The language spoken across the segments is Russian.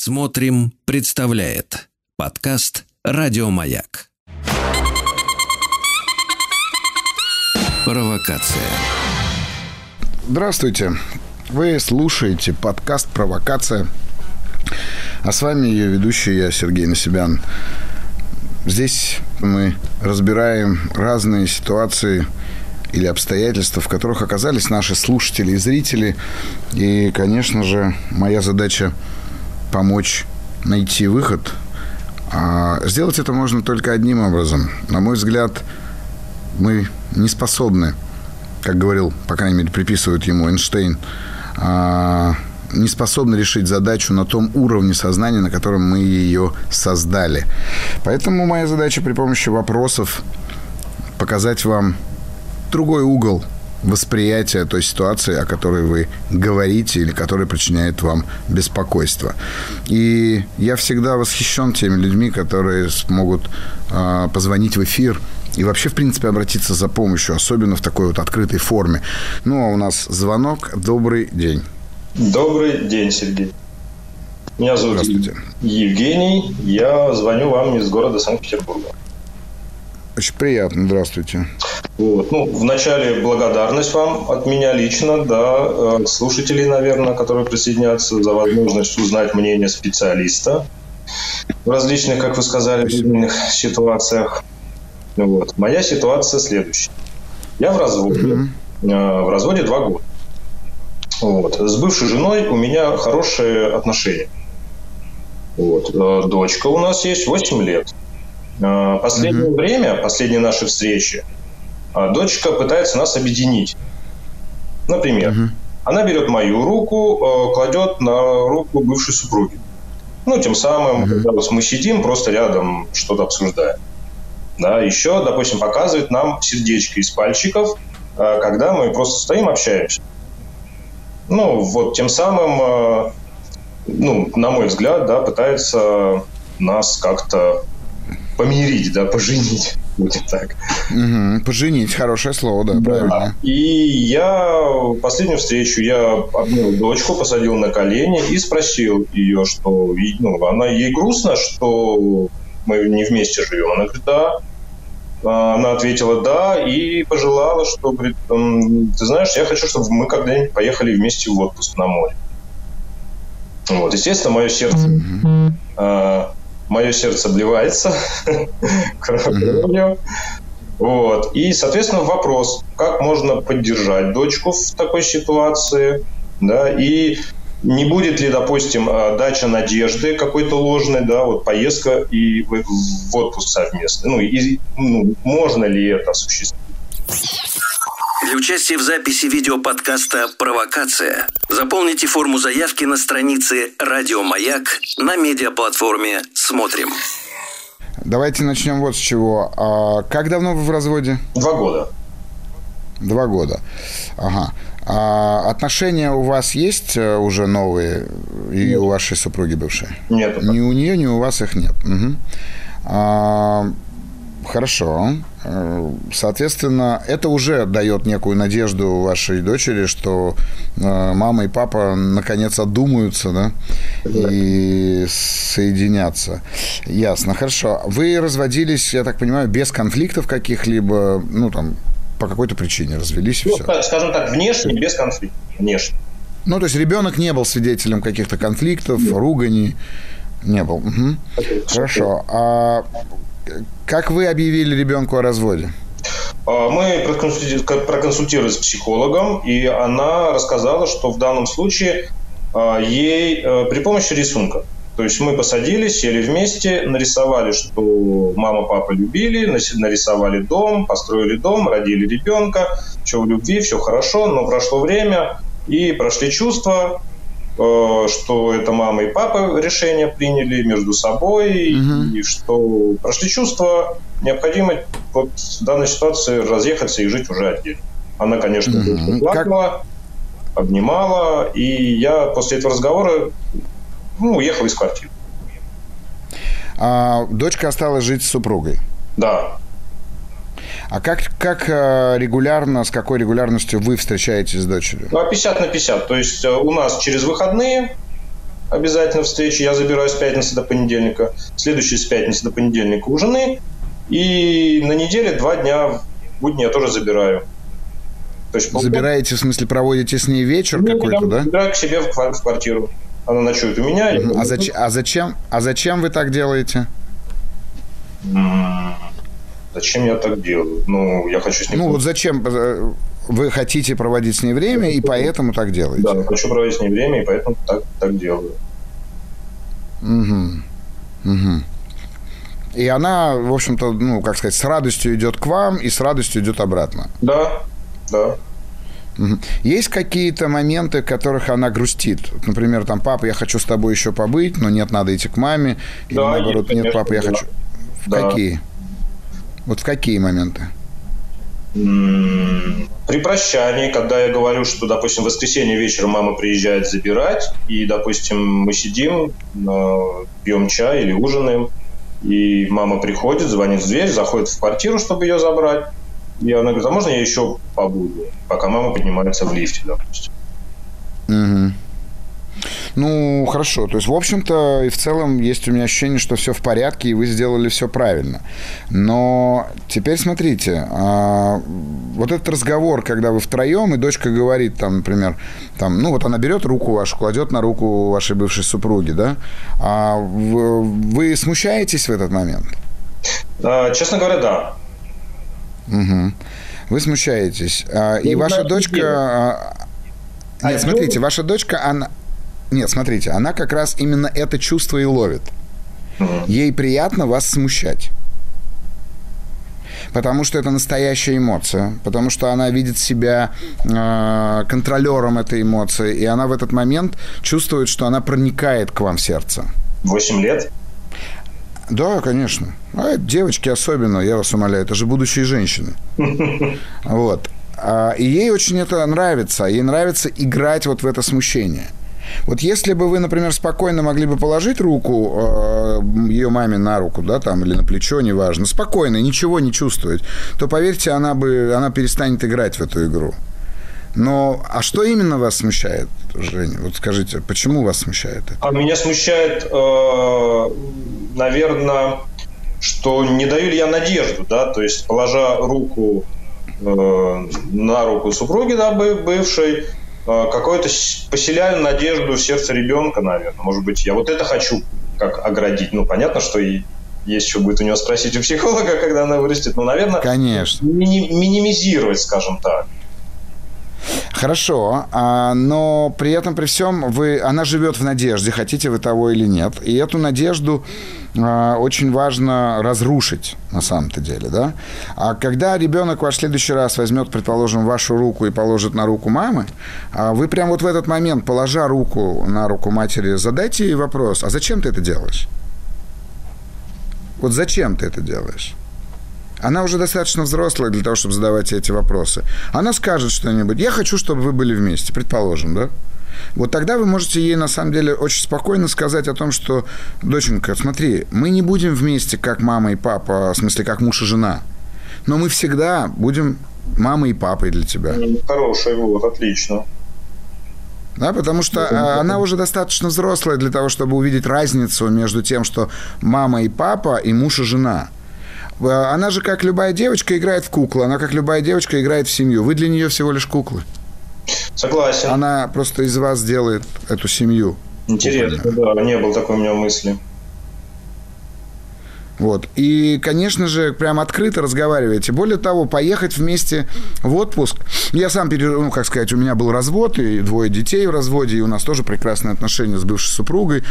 Смотрим, представляет подкаст Радиомаяк. Провокация. Здравствуйте. Вы слушаете подкаст «Провокация». А с вами ее ведущий я, Сергей Насибян. Здесь мы разбираем разные ситуации или обстоятельства, в которых оказались наши слушатели и зрители. И, конечно же, моя задача помочь найти выход. А сделать это можно только одним образом. На мой взгляд, мы не способны, как говорил, по крайней мере, приписывают ему Эйнштейн, а, не способны решить задачу на том уровне сознания, на котором мы ее создали. Поэтому моя задача при помощи вопросов показать вам другой угол восприятия той ситуации, о которой вы говорите или которая причиняет вам беспокойство. И я всегда восхищен теми людьми, которые смогут э, позвонить в эфир и вообще, в принципе, обратиться за помощью, особенно в такой вот открытой форме. Ну, а у нас звонок. Добрый день. Добрый день, Сергей. Меня зовут Евгений. Я звоню вам из города Санкт-Петербурга. Очень приятно. Здравствуйте. Вот. Ну, вначале благодарность вам от меня лично, да, э, слушателей, наверное, которые присоединятся за возможность узнать мнение специалиста в различных, как вы сказали, жизненных ситуациях. Вот. Моя ситуация следующая. Я в разводе. Mm-hmm. В разводе два года. Вот. С бывшей женой у меня хорошие отношения. Вот. Э, дочка у нас есть 8 лет. А, последнее mm-hmm. время, последние наши встречи, а, дочка пытается нас объединить. Например, mm-hmm. она берет мою руку, а, кладет на руку бывшей супруги. Ну, тем самым, mm-hmm. когда вот мы сидим, просто рядом что-то обсуждаем. Да, еще, допустим, показывает нам сердечко из пальчиков, когда мы просто стоим, общаемся. Ну, вот тем самым, ну, на мой взгляд, да, пытается нас как-то помирить, да, поженить, будет так. Угу, поженить, хорошее слово, да, да, правильно. И я последнюю встречу я обнял дочку, посадил на колени и спросил ее, что ну, она ей грустно, что мы не вместе живем. Она говорит, да. Она ответила да и пожелала, что, говорит, ты знаешь, я хочу, чтобы мы когда-нибудь поехали вместе в отпуск на море. Вот, естественно, мое сердце mm-hmm мое сердце обливается кровью. Вот. И, соответственно, вопрос, как можно поддержать дочку в такой ситуации, да, и не будет ли, допустим, а, дача надежды какой-то ложной, да, вот поездка и в отпуск совместно. Ну, и, ну, можно ли это осуществить? Для участия в записи видеоподкаста «Провокация» заполните форму заявки на странице «Радио Маяк» на медиаплатформе «Смотрим». Давайте начнем вот с чего. А как давно вы в разводе? Два года. Два года. Ага. А отношения у вас есть э, уже новые и нет. у вашей супруги бывшей? Нет. Ни у нее, ни у вас их нет. Угу. А, Хорошо. Соответственно, это уже дает некую надежду вашей дочери, что э, мама и папа наконец одумаются, да, и соединятся. Ясно, хорошо. Вы разводились, я так понимаю, без конфликтов каких-либо, ну, там, по какой-то причине развелись и ну, все. Скажем так, внешне без конфликтов, внешне. Ну, то есть ребенок не был свидетелем каких-то конфликтов, руганий. Не был. Угу. Хорошо. А как вы объявили ребенку о разводе? А, мы проконсультировались с психологом, и она рассказала, что в данном случае а, ей э, при помощи рисунка. То есть мы посадили, сели вместе, нарисовали, что мама, папа любили, нарисовали дом, построили дом, родили ребенка, все в любви, все хорошо, но прошло время, и прошли чувства, что это мама и папа решение приняли между собой, угу. и что прошли чувства, необходимо вот в данной ситуации разъехаться и жить уже отдельно. Она, конечно, угу. плакала, как... обнимала, и я после этого разговора ну, уехал из квартиры. А, дочка осталась жить с супругой? Да. А как, как э, регулярно, с какой регулярностью вы встречаетесь с дочерью? Ну, 50 на 50. То есть э, у нас через выходные обязательно встречи. Я забираю с пятницы до понедельника. Следующий с пятницы до понедельника у жены. И на неделе два дня в будни я тоже забираю. То есть, Забираете, в смысле, проводите с ней вечер ну, какой-то, да? Да, к себе в, квартиру. Она ночует у меня. А, зач, а, зачем, а зачем вы так делаете? Зачем я так делаю? Ну, я хочу с ней... Ну, вот зачем? Э, вы хотите проводить с ней время, и поэтому так делаете? Да, хочу проводить с ней время, и поэтому так, так делаю. Угу. Угу. И она, в общем-то, ну, как сказать, с радостью идет к вам и с радостью идет обратно. Да, да. Есть какие-то моменты, в которых она грустит? Например, там, папа, я хочу с тобой еще побыть, но нет, надо идти к маме. Или да, наоборот, есть, нет, папа, я да. хочу... Да. какие? Вот в какие моменты? При прощании, когда я говорю, что, допустим, в воскресенье вечером мама приезжает забирать, и, допустим, мы сидим, пьем чай или ужинаем, и мама приходит, звонит в дверь, заходит в квартиру, чтобы ее забрать. И она говорит, а можно я еще побуду, пока мама поднимается в лифте, допустим. Угу. Ну, хорошо. То есть, в общем-то, и в целом есть у меня ощущение, что все в порядке, и вы сделали все правильно. Но теперь смотрите, а, вот этот разговор, когда вы втроем, и дочка говорит, там, например, там, ну, вот она берет руку вашу, кладет на руку вашей бывшей супруги, да, а вы, вы смущаетесь в этот момент? А, честно говоря, да. Угу. Вы смущаетесь. А, и ваша дочка... Нет, смотрите, ваша дочка, она, нет, смотрите, она как раз именно это чувство и ловит. Ей приятно вас смущать. Потому что это настоящая эмоция, потому что она видит себя э, контролером этой эмоции, и она в этот момент чувствует, что она проникает к вам в сердце. Восемь лет? Да, конечно. А девочки особенно, я вас умоляю, это же будущие женщины. Вот. А, и ей очень это нравится. Ей нравится играть вот в это смущение. Вот если бы вы, например, спокойно могли бы положить руку э, ее маме на руку, да, там, или на плечо, неважно, спокойно, ничего не чувствовать, то, поверьте, она бы, она перестанет играть в эту игру. Но, а что именно вас смущает, Женя? Вот скажите, почему вас смущает это? А меня смущает, э, наверное, что не даю ли я надежду, да, то есть положа руку э, на руку супруги, да, бывшей, Э, какой-то поселяю надежду в сердце ребенка, наверное. Может быть, я вот это хочу как оградить. Ну, понятно, что и есть еще будет у него спросить у психолога, когда она вырастет. Но, наверное, Конечно. Ми- минимизировать, скажем так. Хорошо, а, но при этом, при всем, вы, она живет в надежде, хотите вы того или нет. И эту надежду а, очень важно разрушить, на самом-то деле, да. А когда ребенок ваш в следующий раз возьмет, предположим, вашу руку и положит на руку мамы, а вы прямо вот в этот момент, положа руку на руку матери, задайте ей вопрос, а зачем ты это делаешь? Вот зачем ты это делаешь? Она уже достаточно взрослая для того, чтобы задавать эти вопросы. Она скажет что-нибудь. Я хочу, чтобы вы были вместе, предположим, да? Вот тогда вы можете ей, на самом деле, очень спокойно сказать о том, что, доченька, смотри, мы не будем вместе, как мама и папа, в смысле, как муж и жена, но мы всегда будем мамой и папой для тебя. Хороший вот, отлично. Да, потому что а, она уже достаточно взрослая для того, чтобы увидеть разницу между тем, что мама и папа, и муж и жена. Э, она же, как любая девочка, играет в куклу. Она, как любая девочка, играет в семью. Вы для нее всего лишь куклы. Согласен. Она просто из вас делает эту семью. Интересно, да, не было такой у меня мысли. Вот. И, конечно же, прям открыто разговариваете. Более того, поехать вместе в отпуск. Я сам, ну, как сказать, у меня был развод, и двое детей в разводе, и у нас тоже прекрасные отношения с бывшей супругой.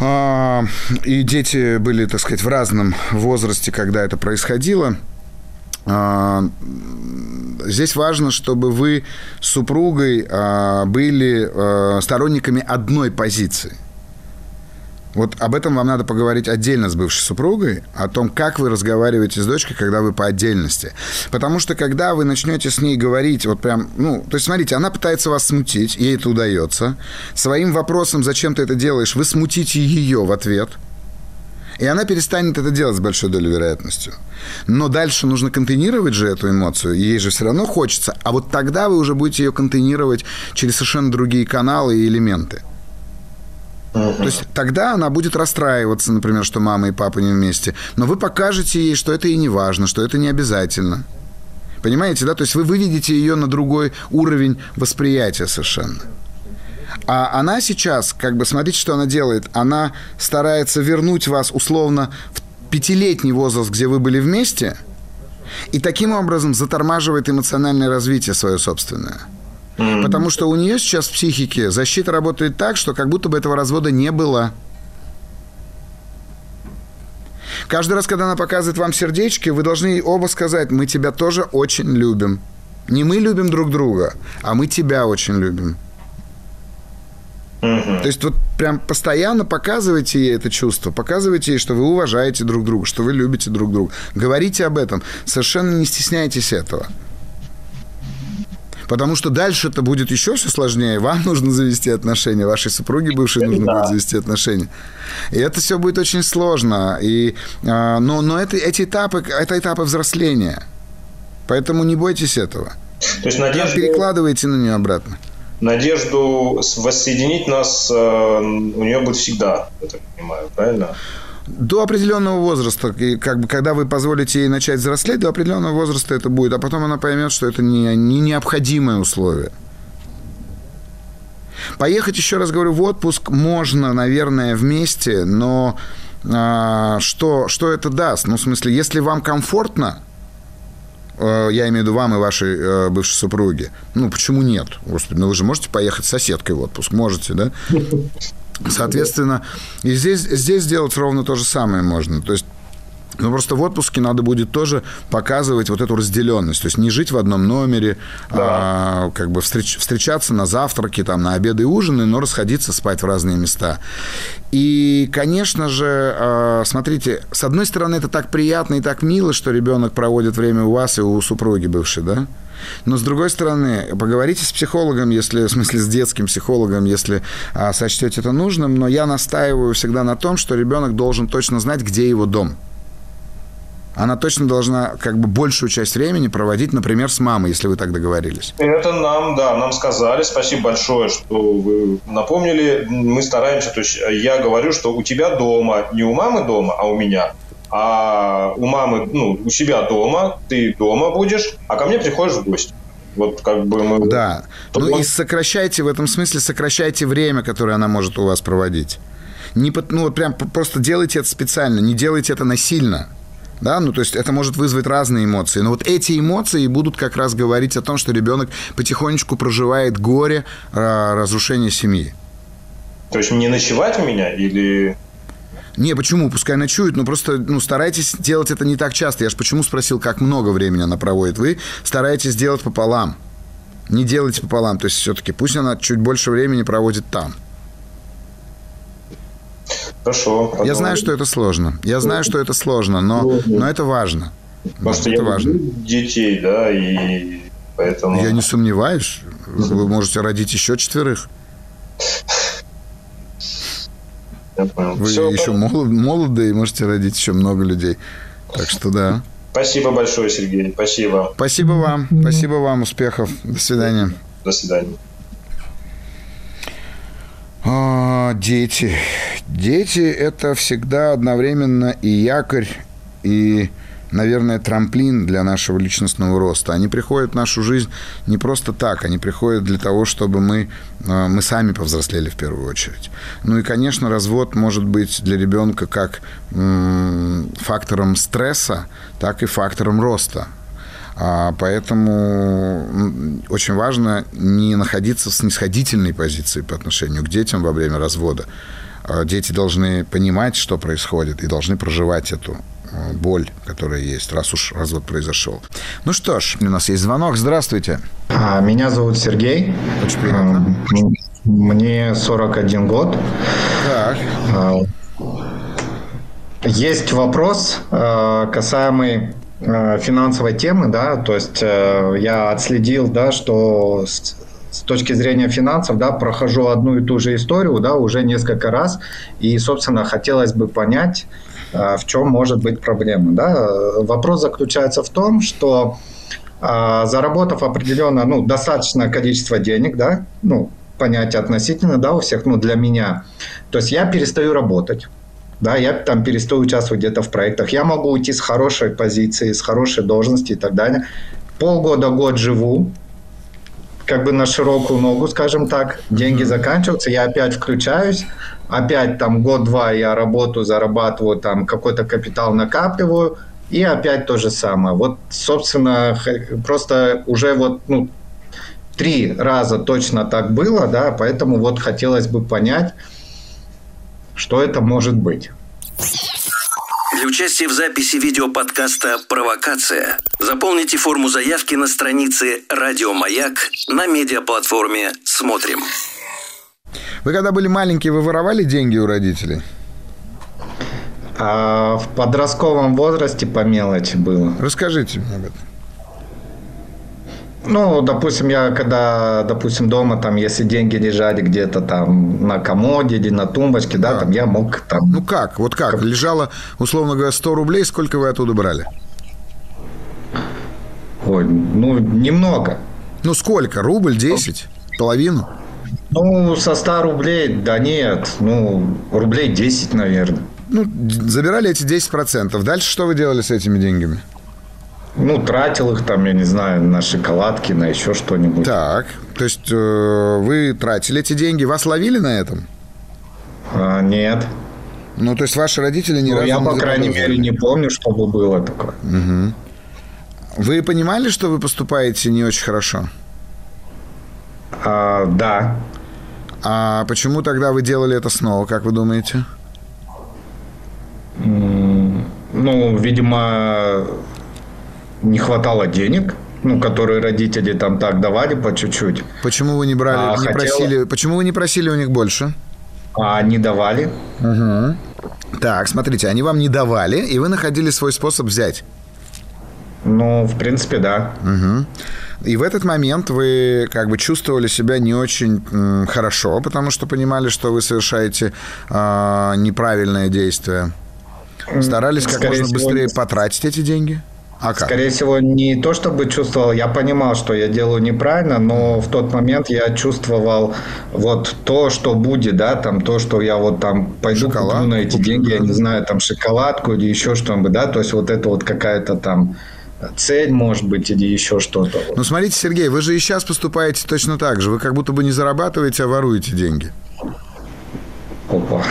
А, и дети были, так сказать, в разном возрасте, когда это происходило. А, здесь важно, чтобы вы с супругой а, были сторонниками одной позиции. Вот об этом вам надо поговорить отдельно с бывшей супругой, о том, как вы разговариваете с дочкой, когда вы по отдельности. Потому что когда вы начнете с ней говорить, вот прям, ну, то есть, смотрите, она пытается вас смутить, ей это удается. Своим вопросом, зачем ты это делаешь, вы смутите ее в ответ. И она перестанет это делать с большой долей вероятностью. Но дальше нужно контейнировать же эту эмоцию, ей же все равно хочется. А вот тогда вы уже будете ее контейнировать через совершенно другие каналы и элементы. То есть тогда она будет расстраиваться, например, что мама и папа не вместе. Но вы покажете ей, что это и не важно, что это не обязательно. Понимаете, да? То есть вы выведете ее на другой уровень восприятия совершенно. А она сейчас, как бы, смотрите, что она делает. Она старается вернуть вас условно в пятилетний возраст, где вы были вместе, и таким образом затормаживает эмоциональное развитие свое собственное. Потому что у нее сейчас в психике защита работает так, что как будто бы этого развода не было. Каждый раз, когда она показывает вам сердечки, вы должны оба сказать, мы тебя тоже очень любим. Не мы любим друг друга, а мы тебя очень любим. Угу. То есть вот прям постоянно показывайте ей это чувство, показывайте ей, что вы уважаете друг друга, что вы любите друг друга. Говорите об этом. Совершенно не стесняйтесь этого. Потому что дальше это будет еще все сложнее. Вам нужно завести отношения, вашей супруге бывшей нужно да. будет завести отношения. И это все будет очень сложно. И, а, но но это, эти этапы, это этапы взросления. Поэтому не бойтесь этого. То есть надежда... Перекладывайте на нее обратно надежду воссоединить нас э, у нее будет всегда, я так понимаю, правильно? До определенного возраста, и как бы, когда вы позволите ей начать взрослеть, до определенного возраста это будет, а потом она поймет, что это не, не необходимое условие. Поехать, еще раз говорю, в отпуск можно, наверное, вместе, но а, что, что это даст? Ну, в смысле, если вам комфортно, Э, я имею в виду вам и вашей э, бывшей супруге. Ну, почему нет? Господи, ну вы же можете поехать с соседкой в отпуск, можете, да? Соответственно, и здесь, здесь сделать ровно то же самое можно. То есть но просто в отпуске надо будет тоже показывать вот эту разделенность. То есть не жить в одном номере, да. а, как бы встреч, встречаться на завтраки, там, на обеды и ужины, но расходиться спать в разные места. И, конечно же, а, смотрите, с одной стороны, это так приятно и так мило, что ребенок проводит время у вас и у супруги бывшей, да? Но с другой стороны, поговорите с психологом, если, в смысле, с детским психологом, если а, сочтете это нужным. Но я настаиваю всегда на том, что ребенок должен точно знать, где его дом она точно должна как бы большую часть времени проводить, например, с мамой, если вы так договорились. Это нам, да, нам сказали. Спасибо большое, что вы напомнили. Мы стараемся, то есть я говорю, что у тебя дома, не у мамы дома, а у меня. А у мамы, ну, у себя дома, ты дома будешь, а ко мне приходишь в гости. Вот как бы мы... Да. Ну он... и сокращайте, в этом смысле сокращайте время, которое она может у вас проводить. Не, ну, вот прям просто делайте это специально, не делайте это насильно да, ну то есть это может вызвать разные эмоции, но вот эти эмоции будут как раз говорить о том, что ребенок потихонечку проживает горе а, разрушения семьи. То есть не ночевать у меня или... Не, почему? Пускай ночует, но просто ну, старайтесь делать это не так часто. Я же почему спросил, как много времени она проводит. Вы стараетесь делать пополам. Не делайте пополам. То есть все-таки пусть она чуть больше времени проводит там. Хорошо. Потом... Я знаю, что это сложно. Я знаю, что это сложно, но, но это важно. Потому что это я важно. детей, да, и поэтому... Я не сомневаюсь. Вы можете родить еще четверых. Я понял. Вы Все, еще молод, молоды и можете родить еще много людей. Так что да. Спасибо большое, Сергей. Спасибо. Спасибо вам. Спасибо вам. Успехов. До свидания. До свидания. А, дети. Дети – это всегда одновременно и якорь, и, наверное, трамплин для нашего личностного роста. Они приходят в нашу жизнь не просто так, они приходят для того, чтобы мы, а, мы сами повзрослели в первую очередь. Ну и, конечно, развод может быть для ребенка как фактором стресса, так и фактором роста. А, поэтому очень важно не находиться в снисходительной позиции по отношению к детям во время развода. А, дети должны понимать, что происходит, и должны проживать эту боль, которая есть, раз уж развод произошел. Ну что ж, у нас есть звонок. Здравствуйте. Меня зовут Сергей. Очень приятно. Мне 41 год. Так. Есть вопрос, касаемый Э, финансовой темы, да, то есть э, я отследил, да, что с, точки зрения финансов, да, прохожу одну и ту же историю, да, уже несколько раз, и, собственно, хотелось бы понять, э, в чем может быть проблема, да. Вопрос заключается в том, что заработав определенно, ну, достаточное количество денег, да, ну, понятие относительно, да, у всех, ну, для меня. То есть я перестаю работать. Да, я там перестаю участвовать где-то в проектах. Я могу уйти с хорошей позиции, с хорошей должности и так далее. Полгода, год живу, как бы на широкую ногу, скажем так. Деньги заканчиваются, я опять включаюсь, опять там год-два я работаю, зарабатываю, там какой-то капитал накапливаю, и опять то же самое. Вот, собственно, просто уже вот, ну, три раза точно так было, да, поэтому вот хотелось бы понять, что это может быть. Для участия в записи видеоподкаста «Провокация» заполните форму заявки на странице «Радио Маяк» на медиаплатформе «Смотрим». Вы когда были маленькие, вы воровали деньги у родителей? А в подростковом возрасте по мелочи было. Расскажите мне об этом. Ну, допустим, я когда, допустим, дома, там, если деньги лежали где-то там на комоде или на тумбочке, да, да там я мог там... Ну как, вот как? как? Лежало, условно говоря, 100 рублей, сколько вы оттуда брали? Ой, ну, немного. Ну, сколько? Рубль, 10? Половину? Ну, со 100 рублей, да нет, ну, рублей 10, наверное. Ну, забирали эти 10%. Дальше что вы делали с этими деньгами? Ну, тратил их там, я не знаю, на шоколадки, на еще что-нибудь. Так, то есть э, вы тратили эти деньги, вас ловили на этом? А, нет. Ну, то есть ваши родители ну, разу я, не по крайней мере, не помню, чтобы было такое. Угу. Вы понимали, что вы поступаете не очень хорошо? А, да. А почему тогда вы делали это снова, как вы думаете? Ну, видимо, не хватало денег, ну, которые родители там так давали по чуть-чуть. Почему вы не брали, а не хотела... просили, почему вы не просили у них больше? А они давали. Угу. Так, смотрите, они вам не давали, и вы находили свой способ взять. Ну, в принципе, да. Угу. И в этот момент вы как бы чувствовали себя не очень м, хорошо, потому что понимали, что вы совершаете э, неправильное действие. Старались как Скорее можно всего, быстрее потратить эти деньги? А как? Скорее всего, не то, чтобы чувствовал, я понимал, что я делаю неправильно, но в тот момент я чувствовал вот то, что будет, да, там то, что я вот там пойду Шоколад, куплю на эти куплю, деньги, да. я не знаю, там шоколадку или еще что-нибудь, да, то есть вот это вот какая-то там цель, может быть, или еще что-то. Ну, смотрите, Сергей, вы же и сейчас поступаете точно так же. Вы как будто бы не зарабатываете, а воруете деньги. Опа.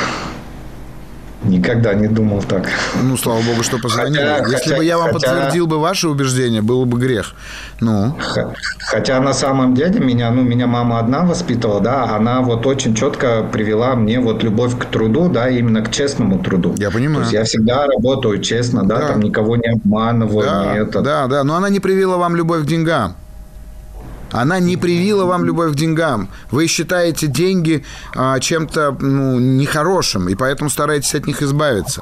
Никогда не думал так. Ну, слава богу, что позвонили. Хотя, Если хотя, бы я вам хотя, подтвердил бы ваши убеждения, было бы грех. Ну. Хотя на самом деле меня, ну, меня мама одна воспитывала, да, она вот очень четко привела мне вот любовь к труду, да, именно к честному труду. Я понимаю. То есть я всегда работаю честно, да, да. там никого не обманываю, да, не это. Да, да, но она не привила вам любовь к деньгам. Она не привила вам любовь к деньгам. Вы считаете деньги а, чем-то ну, нехорошим, и поэтому стараетесь от них избавиться.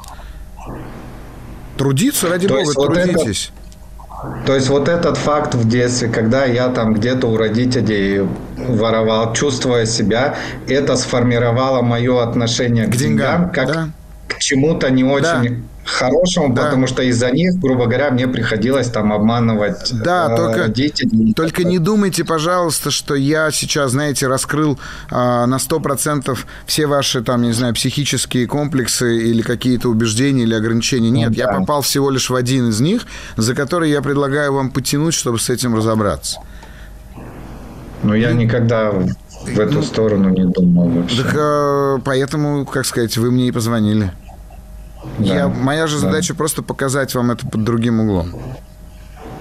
Трудиться, ради То бога, вот трудитесь. Это, то есть вот этот факт в детстве, когда я там где-то у родителей воровал, чувствуя себя, это сформировало мое отношение к, к деньгам, деньгам как да? к чему-то не очень да хорошему, да. потому что из-за них, грубо говоря, мне приходилось там обманывать да, э, только, родителей. Только не думайте, пожалуйста, что я сейчас, знаете, раскрыл э, на 100% все ваши, там, не знаю, психические комплексы или какие-то убеждения или ограничения. Нет, ну, да. я попал всего лишь в один из них, за который я предлагаю вам потянуть, чтобы с этим разобраться. Но я никогда в эту ну, сторону не думал вообще. Так, э, поэтому, как сказать, вы мне и позвонили. Да, я, моя же да. задача просто показать вам это под другим углом.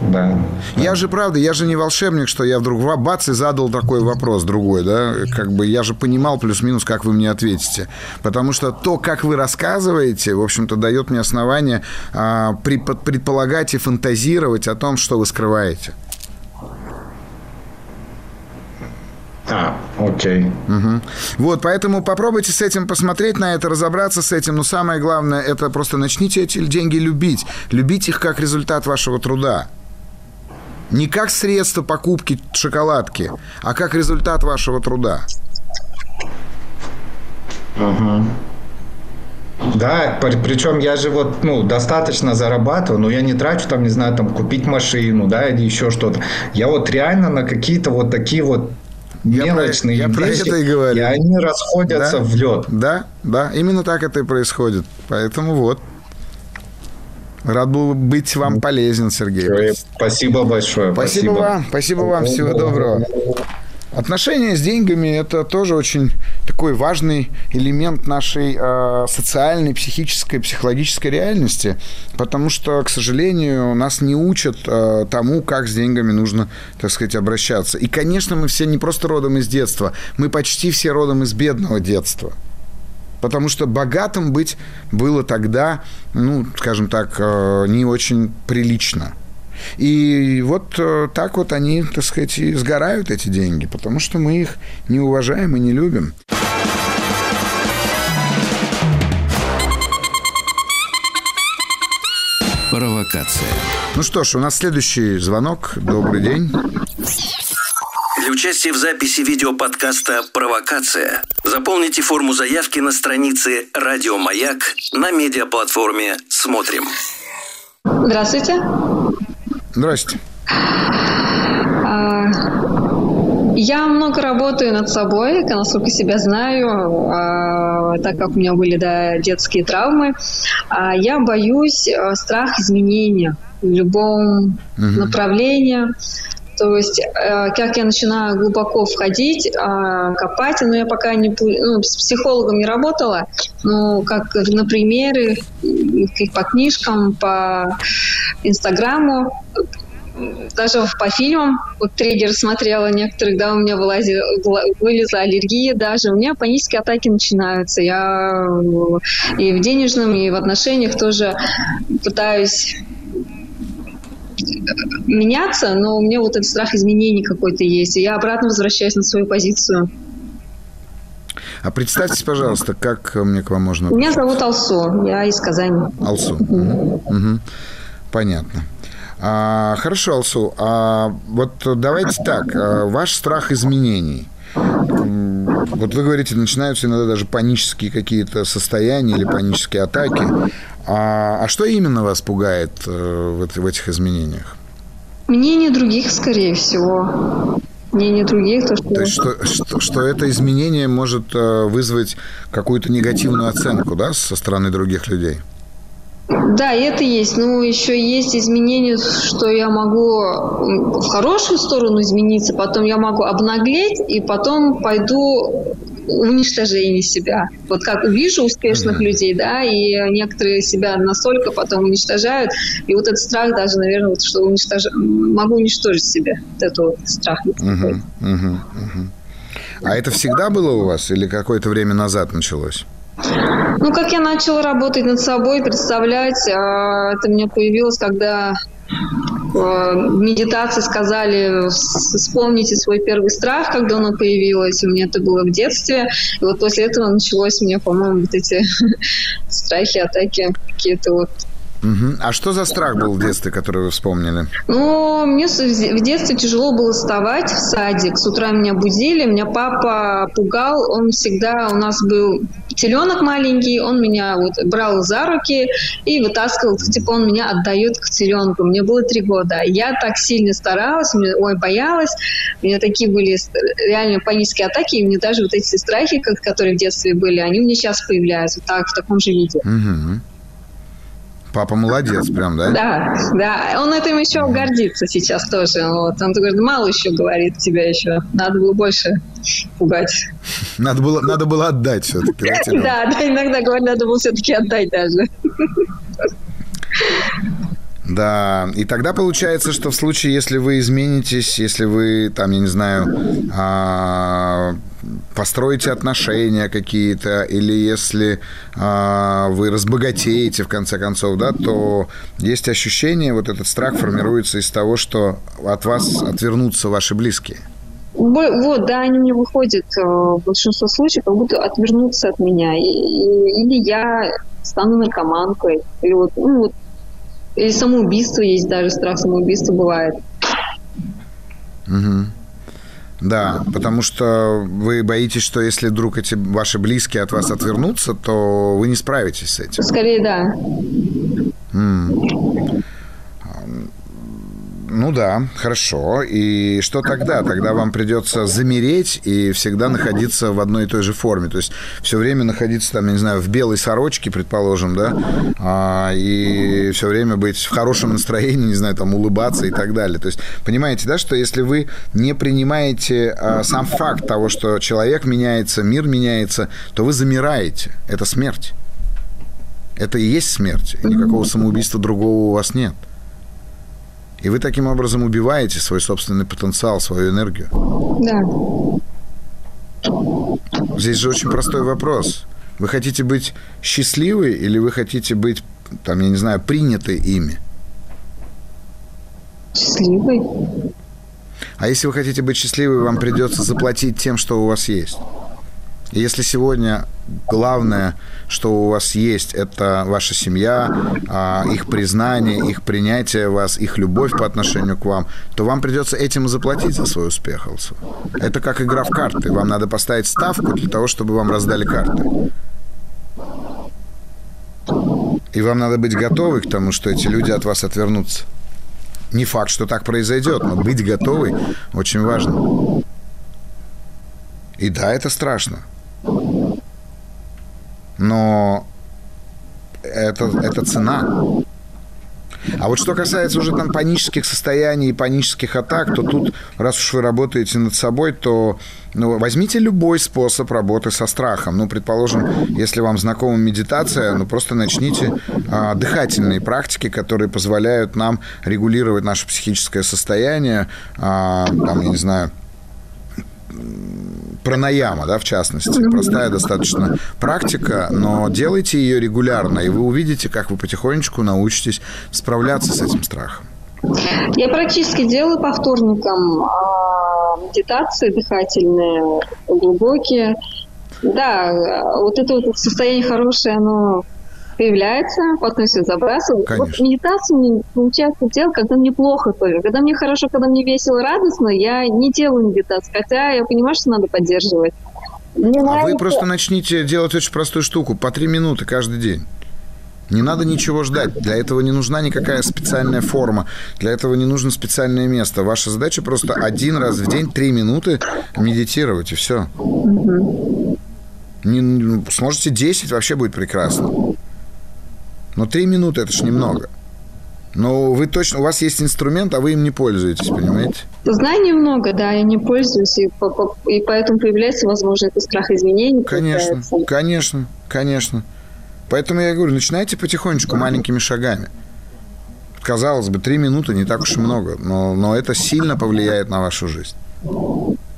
Да. Я да. же, правда, я же не волшебник, что я вдруг бац и задал такой вопрос другой, да, как бы я же понимал плюс-минус, как вы мне ответите. Потому что то, как вы рассказываете, в общем-то, дает мне основание а, предполагать и фантазировать о том, что вы скрываете. А, окей. Угу. Вот, поэтому попробуйте с этим посмотреть на это, разобраться с этим. Но самое главное, это просто начните эти деньги любить. Любить их как результат вашего труда. Не как средство покупки шоколадки, а как результат вашего труда. Угу. Да, причем я же вот, ну, достаточно зарабатываю, но я не трачу там, не знаю, там, купить машину, да, или еще что-то. Я вот реально на какие-то вот такие вот мелочные я про, я вещи, про это и, говорю. и они расходятся да? в лед. Да, да, именно так это и происходит. Поэтому вот. Рад был быть вам полезен, Сергей. Спасибо большое. Спасибо, спасибо. вам. Спасибо вам. Всего доброго. Отношения с деньгами – это тоже очень такой важный элемент нашей э, социальной, психической, психологической реальности, потому что, к сожалению, нас не учат э, тому, как с деньгами нужно, так сказать, обращаться. И, конечно, мы все не просто родом из детства, мы почти все родом из бедного детства. Потому что богатым быть было тогда, ну, скажем так, э, не очень прилично. И вот э, так вот они, так сказать, и сгорают эти деньги, потому что мы их не уважаем и не любим. Провокация. Ну что ж, у нас следующий звонок. Добрый день. Для участия в записи видеоподкаста «Провокация» заполните форму заявки на странице «Радио Маяк» на медиаплатформе «Смотрим». Здравствуйте. Здрасте. А, я много работаю над собой, насколько себя знаю, а, так как у меня были да, детские травмы. А, я боюсь страх изменения в любом угу. направлении. То есть, как я начинаю глубоко входить, копать, но я пока не, ну, с психологом не работала, но как на примеры, по книжкам, по Инстаграму, даже по фильмам, вот триггер смотрела некоторых, да, у меня вылазила, вылезла аллергия даже, у меня панические атаки начинаются. Я и в денежном, и в отношениях тоже пытаюсь меняться, но у меня вот этот страх изменений какой-то есть, и я обратно возвращаюсь на свою позицию. А представьтесь, пожалуйста, как мне к вам можно... Меня зовут Алсу, я из Казани. Алсу. Угу. Угу. Понятно. А, хорошо, Алсу. А, вот давайте так. А, ваш страх изменений. Вот вы говорите, начинаются иногда даже панические какие-то состояния или панические атаки. А, а что именно вас пугает э, в, в этих изменениях? Мнение других, скорее всего. Мнение других. То, что... то есть, что, что, что это изменение может э, вызвать какую-то негативную оценку да, со стороны других людей? Да, это есть. Ну, еще есть изменения, что я могу в хорошую сторону измениться, потом я могу обнаглеть, и потом пойду уничтожение себя. Вот как вижу успешных mm-hmm. людей, да, и некоторые себя настолько потом уничтожают, и вот этот страх даже, наверное, вот, что уничтож... могу уничтожить себя, вот этот вот страх. Mm-hmm. Mm-hmm. А это всегда было у вас или какое-то время назад началось? Ну, как я начала работать над собой, представлять, а, это мне появилось, когда а, в медитации сказали, вспомните свой первый страх, когда он появился. У меня это было в детстве. И вот после этого началось у меня, по-моему, вот эти страхи, атаки какие-то вот Угу. А что за страх был в детстве, который вы вспомнили? Ну, мне в детстве тяжело было вставать в садик. С утра меня будили, меня папа пугал. Он всегда у нас был теленок маленький, он меня вот брал за руки и вытаскивал, типа он меня отдает к теленку. Мне было три года. Я так сильно старалась, мне, ой, боялась. У меня такие были реально панические атаки, и мне даже вот эти страхи, которые в детстве были, они у меня сейчас появляются так, в таком же виде. Угу. Папа молодец, прям, да? Да, да. Он этим еще гордится сейчас тоже. Вот. Он говорит, мало еще говорит тебя еще. Надо было больше пугать. Надо было, надо было отдать все-таки. Да, да, иногда говорят, надо было все-таки отдать даже. Да, и тогда получается, что в случае, если вы изменитесь, если вы, там, я не знаю, а, построите отношения какие-то, или если а, вы разбогатеете, в конце концов, да, то есть ощущение, вот этот страх формируется из того, что от вас отвернутся ваши близкие. Вот, да, они мне выходят э, в большинстве случаев, как будто отвернутся от меня. или я стану наркоманкой, или вот, ну, вот или самоубийство есть даже, страх самоубийства бывает. Угу. Да, потому что вы боитесь, что если вдруг эти ваши близкие от вас отвернутся, то вы не справитесь с этим. Скорее, да. М. Ну да, хорошо. И что тогда? Тогда вам придется замереть и всегда находиться в одной и той же форме. То есть все время находиться там, я не знаю, в белой сорочке, предположим, да, а, и все время быть в хорошем настроении, не знаю, там улыбаться и так далее. То есть понимаете, да, что если вы не принимаете а, сам факт того, что человек меняется, мир меняется, то вы замираете. Это смерть. Это и есть смерть. И никакого самоубийства другого у вас нет. И вы таким образом убиваете свой собственный потенциал, свою энергию. Да. Здесь же очень простой вопрос. Вы хотите быть счастливы или вы хотите быть, там, я не знаю, приняты ими? Счастливый. А если вы хотите быть счастливы, вам придется заплатить тем, что у вас есть. Если сегодня главное, что у вас есть, это ваша семья, а, их признание, их принятие вас, их любовь по отношению к вам, то вам придется этим заплатить за свой успех, Алсу. Это как игра в карты. Вам надо поставить ставку для того, чтобы вам раздали карты. И вам надо быть готовы к тому, что эти люди от вас отвернутся. Не факт, что так произойдет, но быть готовой очень важно. И да, это страшно но это, это цена. А вот что касается уже там панических состояний и панических атак, то тут, раз уж вы работаете над собой, то ну, возьмите любой способ работы со страхом. Ну, предположим, если вам знакома медитация, ну, просто начните а, дыхательные практики, которые позволяют нам регулировать наше психическое состояние, а, там, я не знаю, пранаяма, да, в частности. Простая достаточно практика, но делайте ее регулярно, и вы увидите, как вы потихонечку научитесь справляться с этим страхом. Я практически делаю по вторникам а, медитации дыхательные, глубокие. Да, вот это вот состояние хорошее, оно появляется, потом все забрасываю. Конечно. Вот медитацию мне получается делать, когда мне плохо тоже. Когда мне хорошо, когда мне весело, радостно, я не делаю медитацию. Хотя я понимаю, что надо поддерживать. Мне а нравится... вы просто начните делать очень простую штуку. По три минуты каждый день. Не надо ничего ждать. Для этого не нужна никакая специальная форма. Для этого не нужно специальное место. Ваша задача просто один раз в день, три минуты медитировать, и все. Угу. Не, сможете 10, вообще будет прекрасно. Но три минуты это ж немного. Но вы точно, у вас есть инструмент, а вы им не пользуетесь, понимаете? Знаний много, да, я не пользуюсь, и, по, по, и поэтому появляется, возможно, это страх изменений. Конечно, появляется. конечно, конечно. Поэтому я говорю, начинайте потихонечку, маленькими шагами. Казалось бы, три минуты не так уж и много, но, но это сильно повлияет на вашу жизнь.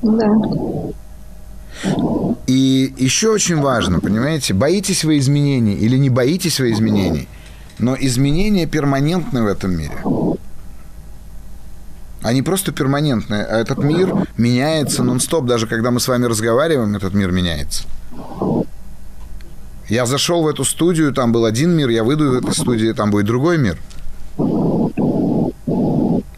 Да. И еще очень важно, понимаете, боитесь вы изменений или не боитесь вы изменений, но изменения перманентны в этом мире. Они просто перманентные. А этот мир меняется нон-стоп. Даже когда мы с вами разговариваем, этот мир меняется. Я зашел в эту студию, там был один мир, я выйду в этой студии, там будет другой мир.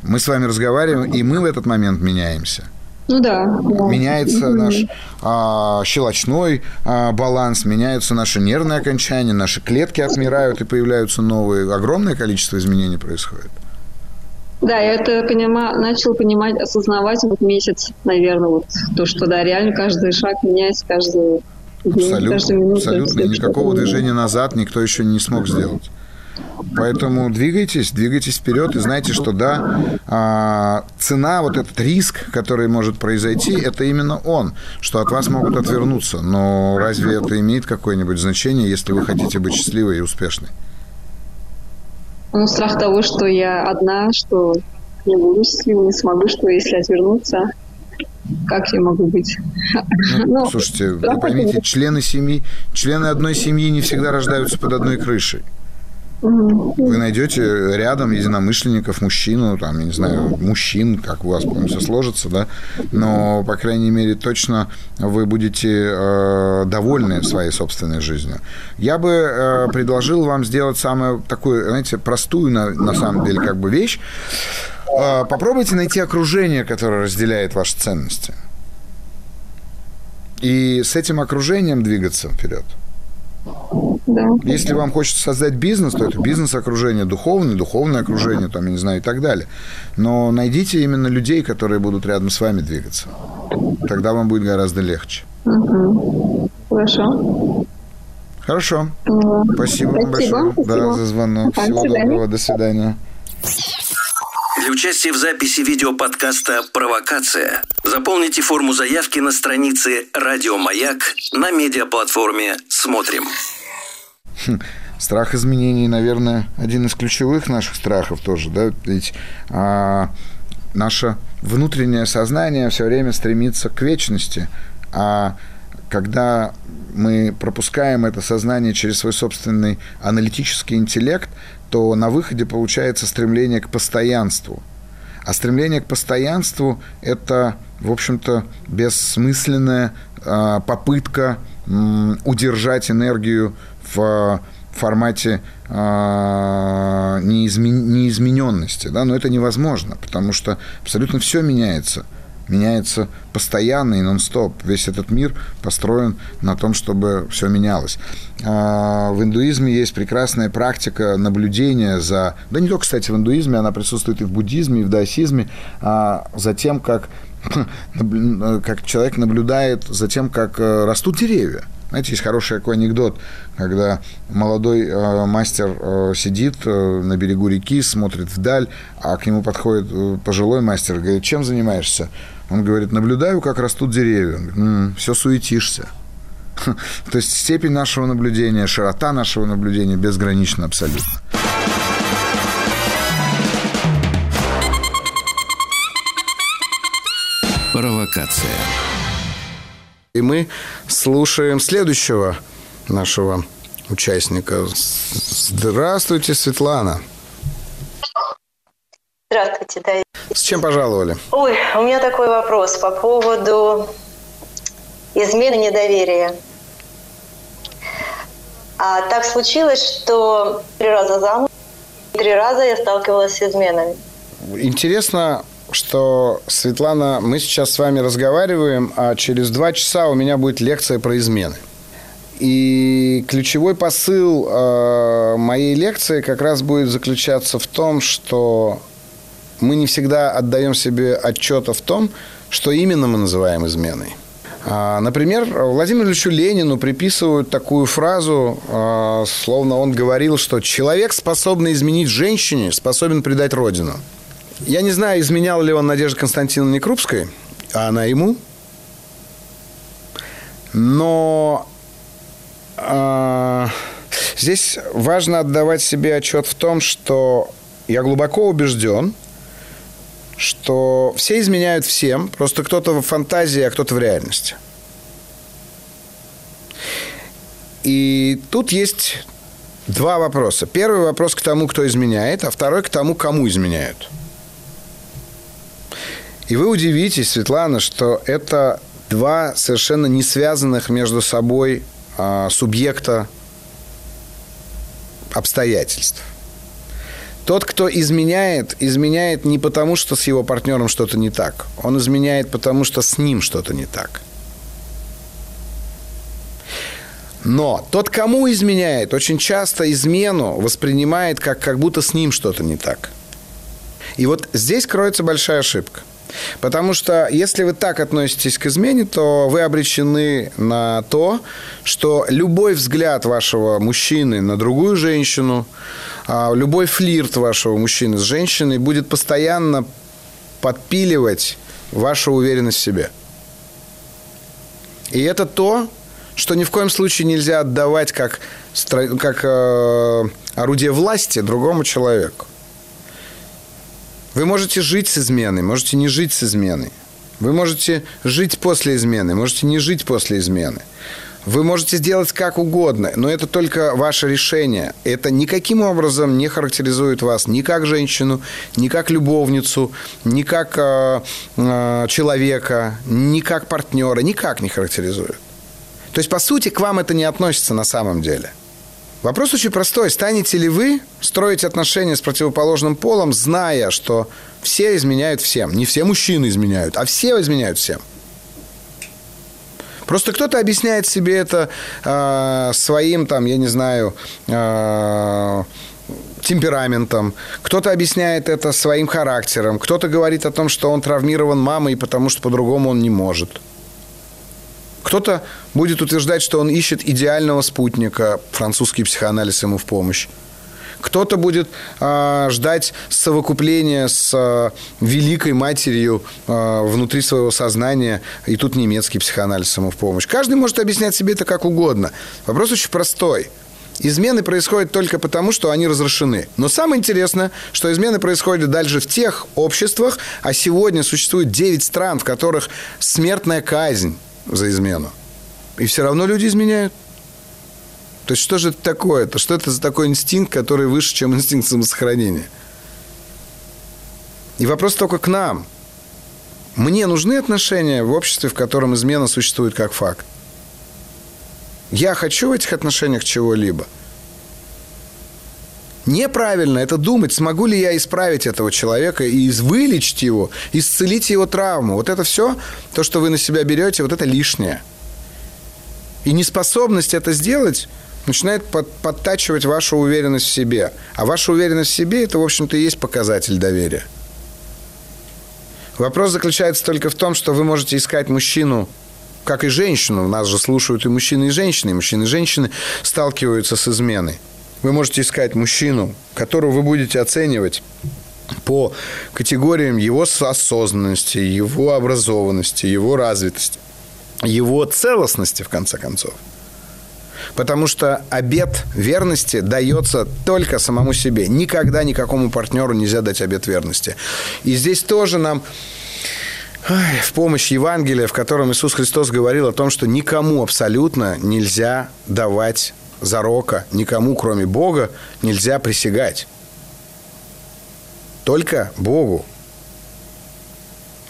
Мы с вами разговариваем, и мы в этот момент меняемся. Ну да. Меняется mm-hmm. наш а, щелочной а, баланс, меняются наши нервные окончания, наши клетки отмирают и появляются новые. Огромное количество изменений происходит. Да, я это понима, начал понимать, осознавать вот месяц, наверное, вот то, что да, реально каждый шаг меняется, каждый Абсолютно, абсолютно. И никакого движения назад никто еще не смог сделать. Поэтому двигайтесь, двигайтесь вперед и знайте, что да, а, цена, вот этот риск, который может произойти, это именно он, что от вас могут отвернуться. Но разве это имеет какое-нибудь значение, если вы хотите быть счастливой и успешной? Ну, страх того, что я одна, что не буду счастливой, не смогу, что если отвернуться, как я могу быть? Ну, ну, слушайте, вы поймите, члены семьи, члены одной семьи не всегда рождаются под одной крышей. Вы найдете рядом единомышленников, мужчину, там, я не знаю, мужчин, как у вас потом все сложится, да, но, по крайней мере, точно вы будете э, довольны своей собственной жизнью. Я бы э, предложил вам сделать самую такую, знаете, простую, на, на самом деле, как бы вещь. Э, попробуйте найти окружение, которое разделяет ваши ценности. И с этим окружением двигаться вперед. Да. Если вам хочется создать бизнес, то это бизнес-окружение, духовное, духовное окружение, там, я не знаю, и так далее. Но найдите именно людей, которые будут рядом с вами двигаться. Тогда вам будет гораздо легче. Угу. Хорошо. Хорошо. Ну, Спасибо, вам большое спасибо. Да, за звонок. Всего свидания. доброго. До свидания. Для участия в записи видеоподкаста «Провокация» заполните форму заявки на странице «Радио Маяк» на медиаплатформе «Смотрим». Страх изменений, наверное, один из ключевых наших страхов тоже, да, ведь а, наше внутреннее сознание все время стремится к вечности, а когда мы пропускаем это сознание через свой собственный аналитический интеллект, то на выходе получается стремление к постоянству. А стремление к постоянству – это, в общем-то, бессмысленная а, попытка удержать энергию в формате а, неизмен- неизмененности. Да? Но это невозможно, потому что абсолютно все меняется. Меняется постоянно и нон-стоп. Весь этот мир построен на том, чтобы все менялось. А, В индуизме есть прекрасная практика наблюдения за... Да не только, кстати, в индуизме, она присутствует и в буддизме, и в даосизме, а, за тем, как, как человек наблюдает за тем, как э, растут деревья. Знаете, есть хороший такой анекдот, когда молодой э, мастер э, сидит э, на берегу реки, смотрит вдаль, а к нему подходит э, пожилой мастер и говорит, чем занимаешься? Он говорит, наблюдаю, как растут деревья. Он говорит, все суетишься. То есть степень нашего наблюдения, широта нашего наблюдения безгранична абсолютно. Провокация. И мы слушаем следующего нашего участника. Здравствуйте, Светлана. Здравствуйте, да. С чем пожаловали? Ой, у меня такой вопрос по поводу измены недоверия. А так случилось, что три раза замуж, три раза я сталкивалась с изменами. Интересно, что, Светлана, мы сейчас с вами разговариваем, а через два часа у меня будет лекция про измены. И ключевой посыл э, моей лекции как раз будет заключаться в том, что мы не всегда отдаем себе отчета в том, что именно мы называем изменой. А, Например, Владимиру Ильичу Ленину приписывают такую фразу, а, словно он говорил, что человек, способный изменить женщине, способен предать родину. Я не знаю, изменял ли он Надежде Константиновне Крупской, а она ему. Но а, здесь важно отдавать себе отчет в том, что я глубоко убежден, что все изменяют всем, просто кто-то в фантазии, а кто-то в реальности. И тут есть два вопроса. Первый вопрос к тому, кто изменяет, а второй к тому, кому изменяют. И вы удивитесь, Светлана, что это два совершенно не связанных между собой а, субъекта обстоятельств. Тот, кто изменяет, изменяет не потому, что с его партнером что-то не так. Он изменяет потому, что с ним что-то не так. Но тот, кому изменяет, очень часто измену воспринимает как, как будто с ним что-то не так. И вот здесь кроется большая ошибка. Потому что если вы так относитесь к измене, то вы обречены на то, что любой взгляд вашего мужчины на другую женщину, любой флирт вашего мужчины с женщиной будет постоянно подпиливать вашу уверенность в себе. И это то, что ни в коем случае нельзя отдавать как, как э, орудие власти другому человеку. Вы можете жить с изменой, можете не жить с изменой. Вы можете жить после измены, можете не жить после измены. Вы можете сделать как угодно, но это только ваше решение. Это никаким образом не характеризует вас ни как женщину, ни как любовницу, ни как э, э, человека, ни как партнера, никак не характеризует. То есть, по сути, к вам это не относится на самом деле. Вопрос очень простой. Станете ли вы строить отношения с противоположным полом, зная, что все изменяют всем? Не все мужчины изменяют, а все изменяют всем. Просто кто-то объясняет себе это э, своим, там, я не знаю, э, темпераментом, кто-то объясняет это своим характером, кто-то говорит о том, что он травмирован мамой, потому что по-другому он не может. Кто-то будет утверждать, что он ищет идеального спутника, французский психоанализ ему в помощь. Кто-то будет э, ждать совокупления с э, великой матерью э, внутри своего сознания, и тут немецкий психоанализ ему в помощь. Каждый может объяснять себе это как угодно. Вопрос очень простой. Измены происходят только потому, что они разрешены. Но самое интересное, что измены происходят дальше в тех обществах, а сегодня существует 9 стран, в которых смертная казнь за измену. И все равно люди изменяют. То есть что же это такое-то? Что это за такой инстинкт, который выше, чем инстинкт самосохранения? И вопрос только к нам. Мне нужны отношения в обществе, в котором измена существует как факт. Я хочу в этих отношениях чего-либо. Неправильно это думать, смогу ли я исправить этого человека и вылечить его, исцелить его травму. Вот это все, то, что вы на себя берете, вот это лишнее. И неспособность это сделать начинает под, подтачивать вашу уверенность в себе. А ваша уверенность в себе – это, в общем-то, и есть показатель доверия. Вопрос заключается только в том, что вы можете искать мужчину, как и женщину. Нас же слушают и мужчины, и женщины. И мужчины и женщины сталкиваются с изменой. Вы можете искать мужчину, которого вы будете оценивать по категориям его осознанности, его образованности, его развитости, его целостности, в конце концов. Потому что обет верности дается только самому себе. Никогда никакому партнеру нельзя дать обет верности. И здесь тоже нам в помощь Евангелия, в котором Иисус Христос говорил о том, что никому абсолютно нельзя давать зарока, никому, кроме Бога, нельзя присягать. Только Богу.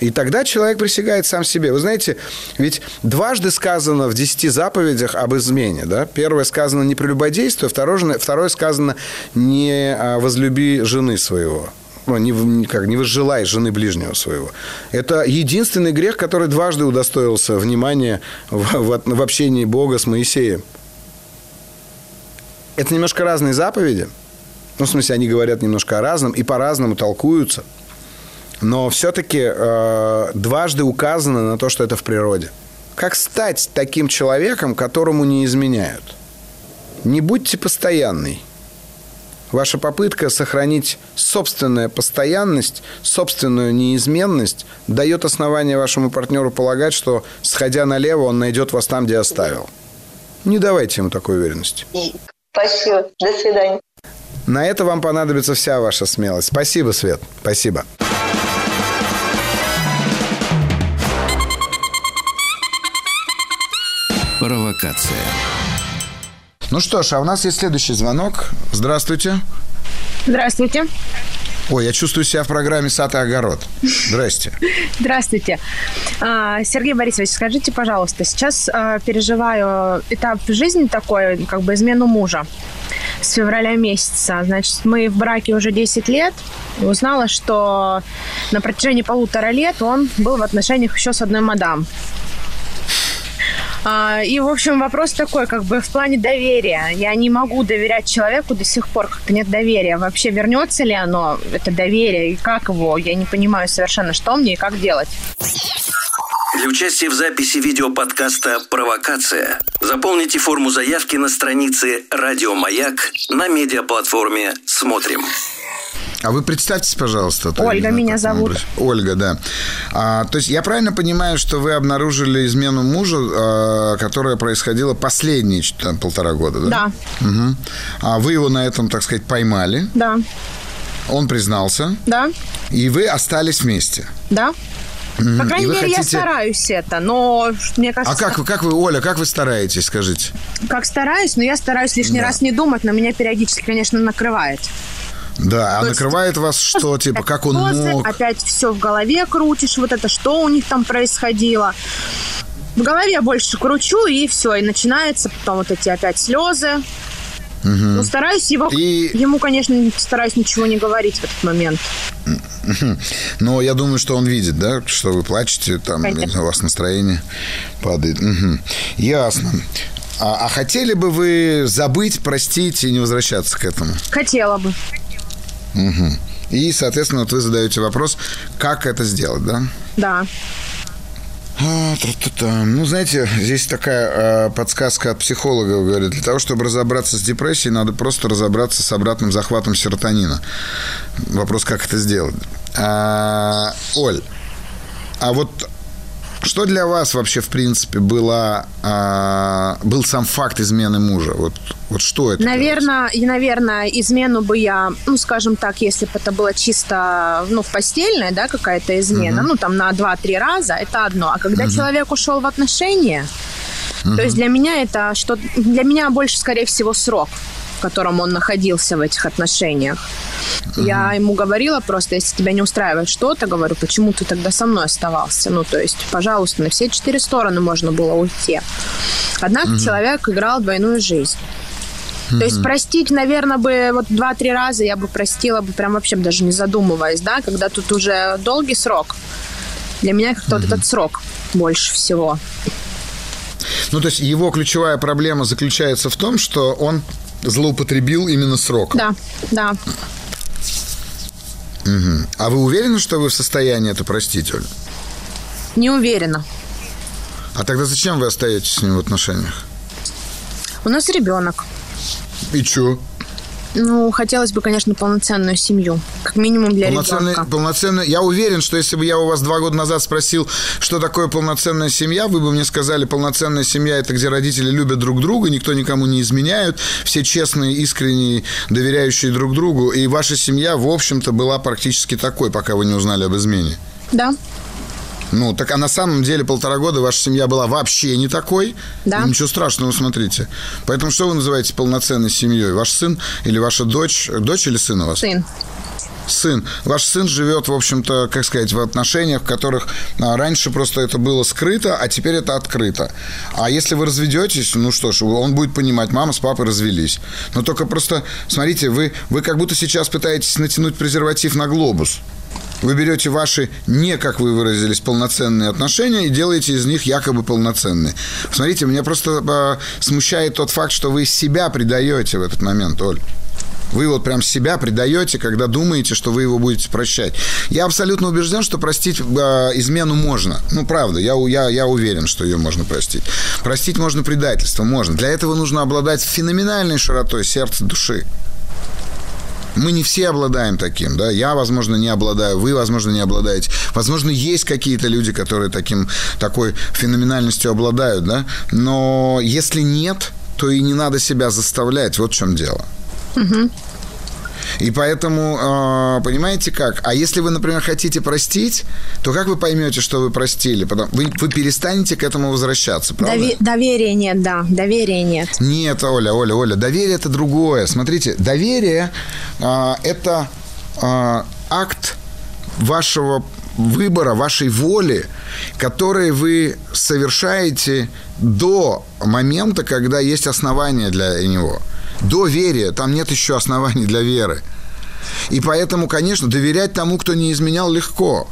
И тогда человек присягает сам себе. Вы знаете, ведь дважды сказано в десяти заповедях об измене. Да? Первое сказано «не прелюбодействуй», второе, второе сказано «не а, возлюби жены своего». Ну, не, как, не возжелай жены ближнего своего. Это единственный грех, который дважды удостоился внимания в, в, в общении Бога с Моисеем. Это немножко разные заповеди. Ну, в смысле, они говорят немножко о разном и по-разному толкуются – но все-таки э, дважды указано на то, что это в природе. Как стать таким человеком, которому не изменяют? Не будьте постоянный. Ваша попытка сохранить собственную постоянность, собственную неизменность дает основание вашему партнеру полагать, что, сходя налево, он найдет вас там, где оставил. Не давайте ему такой уверенности. Спасибо. До свидания. На это вам понадобится вся ваша смелость. Спасибо, Свет. Спасибо. Провокация. Ну что ж, а у нас есть следующий звонок. Здравствуйте. Здравствуйте. Ой, я чувствую себя в программе «Сад и огород». Здрасте. Здравствуйте. А, Сергей Борисович, скажите, пожалуйста, сейчас а, переживаю этап в жизни такой, как бы измену мужа с февраля месяца. Значит, мы в браке уже 10 лет. Узнала, что на протяжении полутора лет он был в отношениях еще с одной мадам. А, и, в общем, вопрос такой, как бы в плане доверия. Я не могу доверять человеку до сих пор, как-то нет доверия. Вообще вернется ли оно, это доверие, и как его? Я не понимаю совершенно, что мне и как делать. Для участия в записи видеоподкаста «Провокация» заполните форму заявки на странице «Радио Маяк» на медиаплатформе «Смотрим». А вы представьтесь, пожалуйста. Ольга меня зовут. Быть. Ольга, да. А, то есть я правильно понимаю, что вы обнаружили измену мужа, а, которая происходила последние там, полтора года, да? Да. Угу. А вы его на этом, так сказать, поймали? Да. Он признался? Да. И вы остались вместе? Да. По крайней мере, хотите... я стараюсь это, но мне а кажется... А как, как вы, Оля, как вы стараетесь, скажите? Как стараюсь, но я стараюсь лишний да. раз не думать, но меня периодически, конечно, накрывает. Да, а накрывает вас что, типа, как он мог? Опять все в голове крутишь, вот это, что у них там происходило. В голове больше кручу, и все, и начинается потом вот эти опять слезы. Ну, стараюсь его... И... Ему, конечно, стараюсь ничего не говорить в этот момент. Но я думаю, что он видит, да, что вы плачете, там Конечно. у вас настроение падает. Угу. Ясно. А, а хотели бы вы забыть, простить и не возвращаться к этому? Хотела бы. Угу. И, соответственно, вот вы задаете вопрос, как это сделать, да? Да. А, ну, знаете, здесь такая э, подсказка от психолога, говорит, для того, чтобы разобраться с депрессией, надо просто разобраться с обратным захватом серотонина. Вопрос, как это сделать. А, Оль, а вот что для вас вообще, в принципе, было, а, был сам факт измены мужа? Вот, вот что это? Наверное, и, наверное, измену бы я, ну, скажем так, если бы это было чисто, ну, в постельной, да, какая-то измена, угу. ну, там, на 2-3 раза, это одно. А когда угу. человек ушел в отношения, угу. то есть для меня это что... Для меня больше, скорее всего, срок котором он находился в этих отношениях. Uh-huh. Я ему говорила просто, если тебя не устраивает что-то, говорю, почему ты тогда со мной оставался? Ну, то есть, пожалуйста, на все четыре стороны можно было уйти. Однако uh-huh. человек играл двойную жизнь. Mm-hmm. То есть простить, наверное, бы вот два-три раза я бы простила бы прям вообще даже не задумываясь, да, когда тут уже долгий срок. Для меня как-то mm-hmm. вот этот срок больше всего. Ну, то есть его ключевая проблема заключается в том, что он злоупотребил именно срок. Да, да. Угу. А вы уверены, что вы в состоянии это простить, Оль? Не уверена. А тогда зачем вы остаетесь с ним в отношениях? У нас ребенок. И чё? Ну, хотелось бы, конечно, полноценную семью. Как минимум для Полноценный, ребенка. Полноценную. Я уверен, что если бы я у вас два года назад спросил, что такое полноценная семья, вы бы мне сказали, полноценная семья – это где родители любят друг друга, никто никому не изменяют, все честные, искренние, доверяющие друг другу. И ваша семья, в общем-то, была практически такой, пока вы не узнали об измене. Да. Ну, так а на самом деле полтора года ваша семья была вообще не такой. Да. Ничего страшного, смотрите. Поэтому что вы называете полноценной семьей? Ваш сын или ваша дочь? Дочь или сын у вас? Сын сын. Ваш сын живет, в общем-то, как сказать, в отношениях, в которых а, раньше просто это было скрыто, а теперь это открыто. А если вы разведетесь, ну что ж, он будет понимать, мама с папой развелись. Но только просто, смотрите, вы, вы как будто сейчас пытаетесь натянуть презерватив на глобус. Вы берете ваши не, как вы выразились, полноценные отношения и делаете из них якобы полноценные. Смотрите, меня просто э, смущает тот факт, что вы себя предаете в этот момент, Оль. Вы вот прям себя предаете, когда думаете, что вы его будете прощать. Я абсолютно убежден, что простить э, измену можно. Ну, правда, я, я, я уверен, что ее можно простить. Простить можно предательство, можно. Для этого нужно обладать феноменальной широтой сердца, души. Мы не все обладаем таким, да. Я, возможно, не обладаю, вы, возможно, не обладаете. Возможно, есть какие-то люди, которые таким, такой феноменальностью обладают, да. Но если нет, то и не надо себя заставлять. Вот в чем дело. Угу. И поэтому, а, понимаете как? А если вы, например, хотите простить, то как вы поймете, что вы простили? Вы, вы перестанете к этому возвращаться, правда? Дови- доверия нет, да, доверия нет. Нет, Оля, Оля, Оля, доверие это другое. Смотрите, доверие а, это а, акт вашего выбора, вашей воли, который вы совершаете до момента, когда есть основания для него – до верия. Там нет еще оснований для веры. И поэтому, конечно, доверять тому, кто не изменял, легко.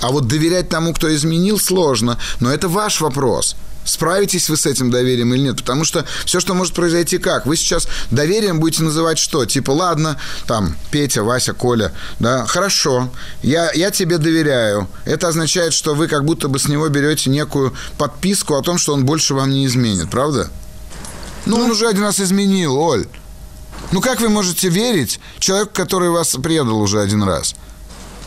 А вот доверять тому, кто изменил, сложно. Но это ваш вопрос. Справитесь вы с этим доверием или нет? Потому что все, что может произойти как? Вы сейчас доверием будете называть что? Типа, ладно, там, Петя, Вася, Коля, да, хорошо, я, я тебе доверяю. Это означает, что вы как будто бы с него берете некую подписку о том, что он больше вам не изменит, правда? Ну, он уже один раз изменил, Оль. Ну, как вы можете верить человеку, который вас предал уже один раз?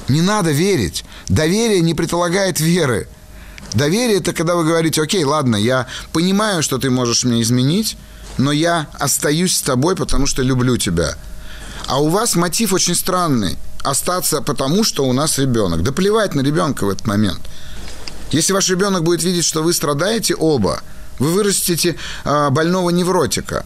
Не надо верить. Доверие не предполагает веры. Доверие – это когда вы говорите, окей, ладно, я понимаю, что ты можешь меня изменить, но я остаюсь с тобой, потому что люблю тебя. А у вас мотив очень странный. Остаться потому, что у нас ребенок. Да плевать на ребенка в этот момент. Если ваш ребенок будет видеть, что вы страдаете оба – вы вырастите а, больного невротика.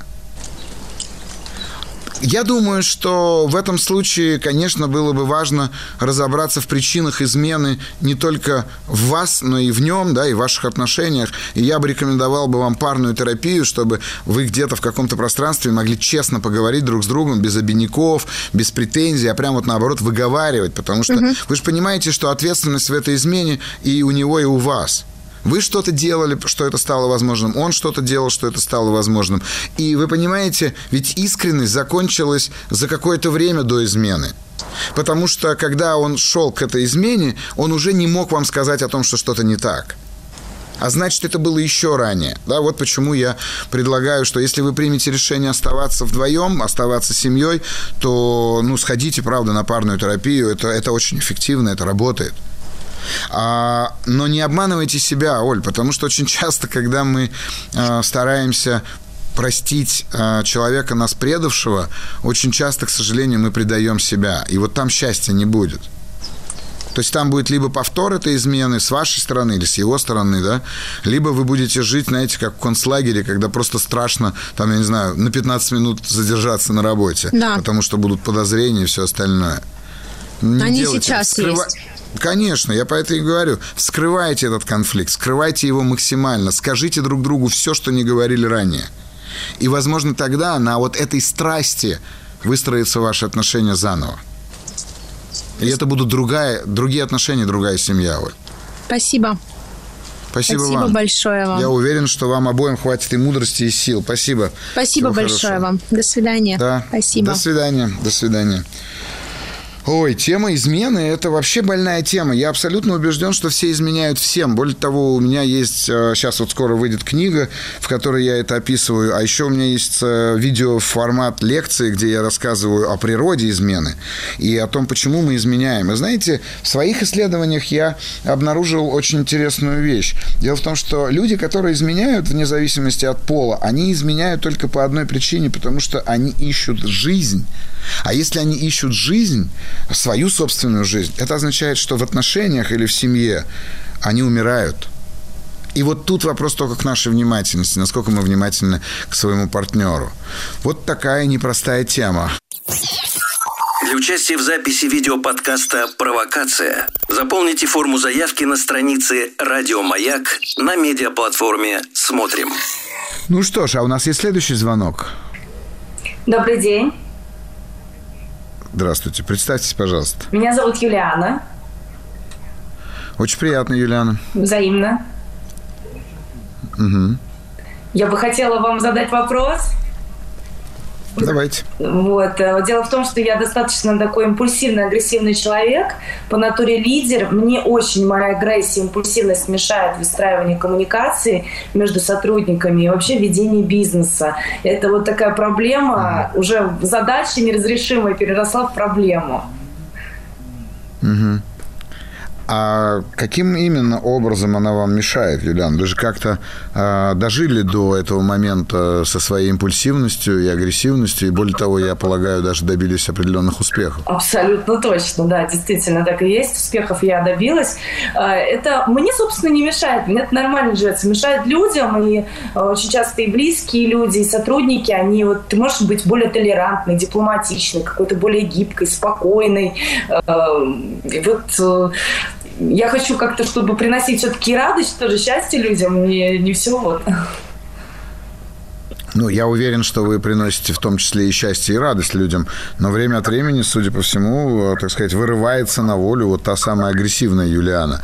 Я думаю, что в этом случае, конечно, было бы важно разобраться в причинах измены не только в вас, но и в нем, да, и в ваших отношениях. И я бы рекомендовал бы вам парную терапию, чтобы вы где-то в каком-то пространстве могли честно поговорить друг с другом, без обиняков, без претензий, а прямо вот наоборот выговаривать, потому что угу. вы же понимаете, что ответственность в этой измене и у него, и у вас. Вы что-то делали, что это стало возможным, он что-то делал, что это стало возможным. И вы понимаете, ведь искренность закончилась за какое-то время до измены. Потому что, когда он шел к этой измене, он уже не мог вам сказать о том, что что-то не так. А значит, это было еще ранее. Да, вот почему я предлагаю, что если вы примете решение оставаться вдвоем, оставаться семьей, то, ну, сходите, правда, на парную терапию. Это, это очень эффективно, это работает. А, но не обманывайте себя, Оль, потому что очень часто, когда мы а, стараемся простить а, человека, нас предавшего, очень часто, к сожалению, мы предаем себя. И вот там счастья не будет. То есть там будет либо повтор этой измены с вашей стороны или с его стороны, да, либо вы будете жить, знаете, как в концлагере, когда просто страшно, там, я не знаю, на 15 минут задержаться на работе, да. потому что будут подозрения и все остальное. Не Они сейчас Скрыва... есть. Конечно, я по этому и говорю. Скрывайте этот конфликт, скрывайте его максимально, скажите друг другу все, что не говорили ранее. И, возможно, тогда на вот этой страсти выстроятся ваши отношения заново. И это будут другая, другие отношения, другая семья, Оль. Спасибо. Спасибо, Спасибо вам. большое вам. Я уверен, что вам обоим хватит и мудрости, и сил. Спасибо. Спасибо Всего большое хорошего. вам. До свидания. Да. Спасибо. До свидания. До свидания. Ой, тема измены – это вообще больная тема. Я абсолютно убежден, что все изменяют всем. Более того, у меня есть, сейчас э, вот скоро выйдет книга, в которой я это описываю, а еще у меня есть э, видеоформат лекции, где я рассказываю о природе измены и о том, почему мы изменяем. И знаете, в своих исследованиях я обнаружил очень интересную вещь. Дело в том, что люди, которые изменяют вне зависимости от пола, они изменяют только по одной причине, потому что они ищут жизнь. А если они ищут жизнь, свою собственную жизнь, это означает, что в отношениях или в семье они умирают. И вот тут вопрос только к нашей внимательности, насколько мы внимательны к своему партнеру. Вот такая непростая тема. Для участия в записи видеоподкаста «Провокация» заполните форму заявки на странице «Радио Маяк» на медиаплатформе «Смотрим». Ну что ж, а у нас есть следующий звонок. Добрый день. Здравствуйте. Представьтесь, пожалуйста. Меня зовут Юлиана. Очень приятно, Юлиана. Взаимно. Угу. Я бы хотела вам задать вопрос. Давайте. Вот. Э, дело в том, что я достаточно такой импульсивный, агрессивный человек. По натуре лидер. Мне очень моя агрессия, импульсивность мешает выстраиванию коммуникации между сотрудниками и вообще ведению бизнеса. Это вот такая проблема, уже задача неразрешимая переросла в проблему. Угу. А каким именно образом она вам мешает, Юлиан? Вы же как-то э, дожили до этого момента со своей импульсивностью и агрессивностью, и более того, я полагаю, даже добились определенных успехов. Абсолютно точно, да, действительно так и есть. Успехов я добилась. А, это мне, собственно, не мешает. Мне это нормально живется. Мешает людям, и а, очень часто и близкие люди, и сотрудники, они вот, ты можешь быть более толерантной, дипломатичной, какой-то более гибкой, спокойной. И вот э, я хочу как-то, чтобы приносить все-таки радость, тоже счастье людям, и не все вот. Ну, я уверен, что вы приносите в том числе и счастье, и радость людям. Но время от времени, судя по всему, так сказать, вырывается на волю вот та самая агрессивная Юлиана.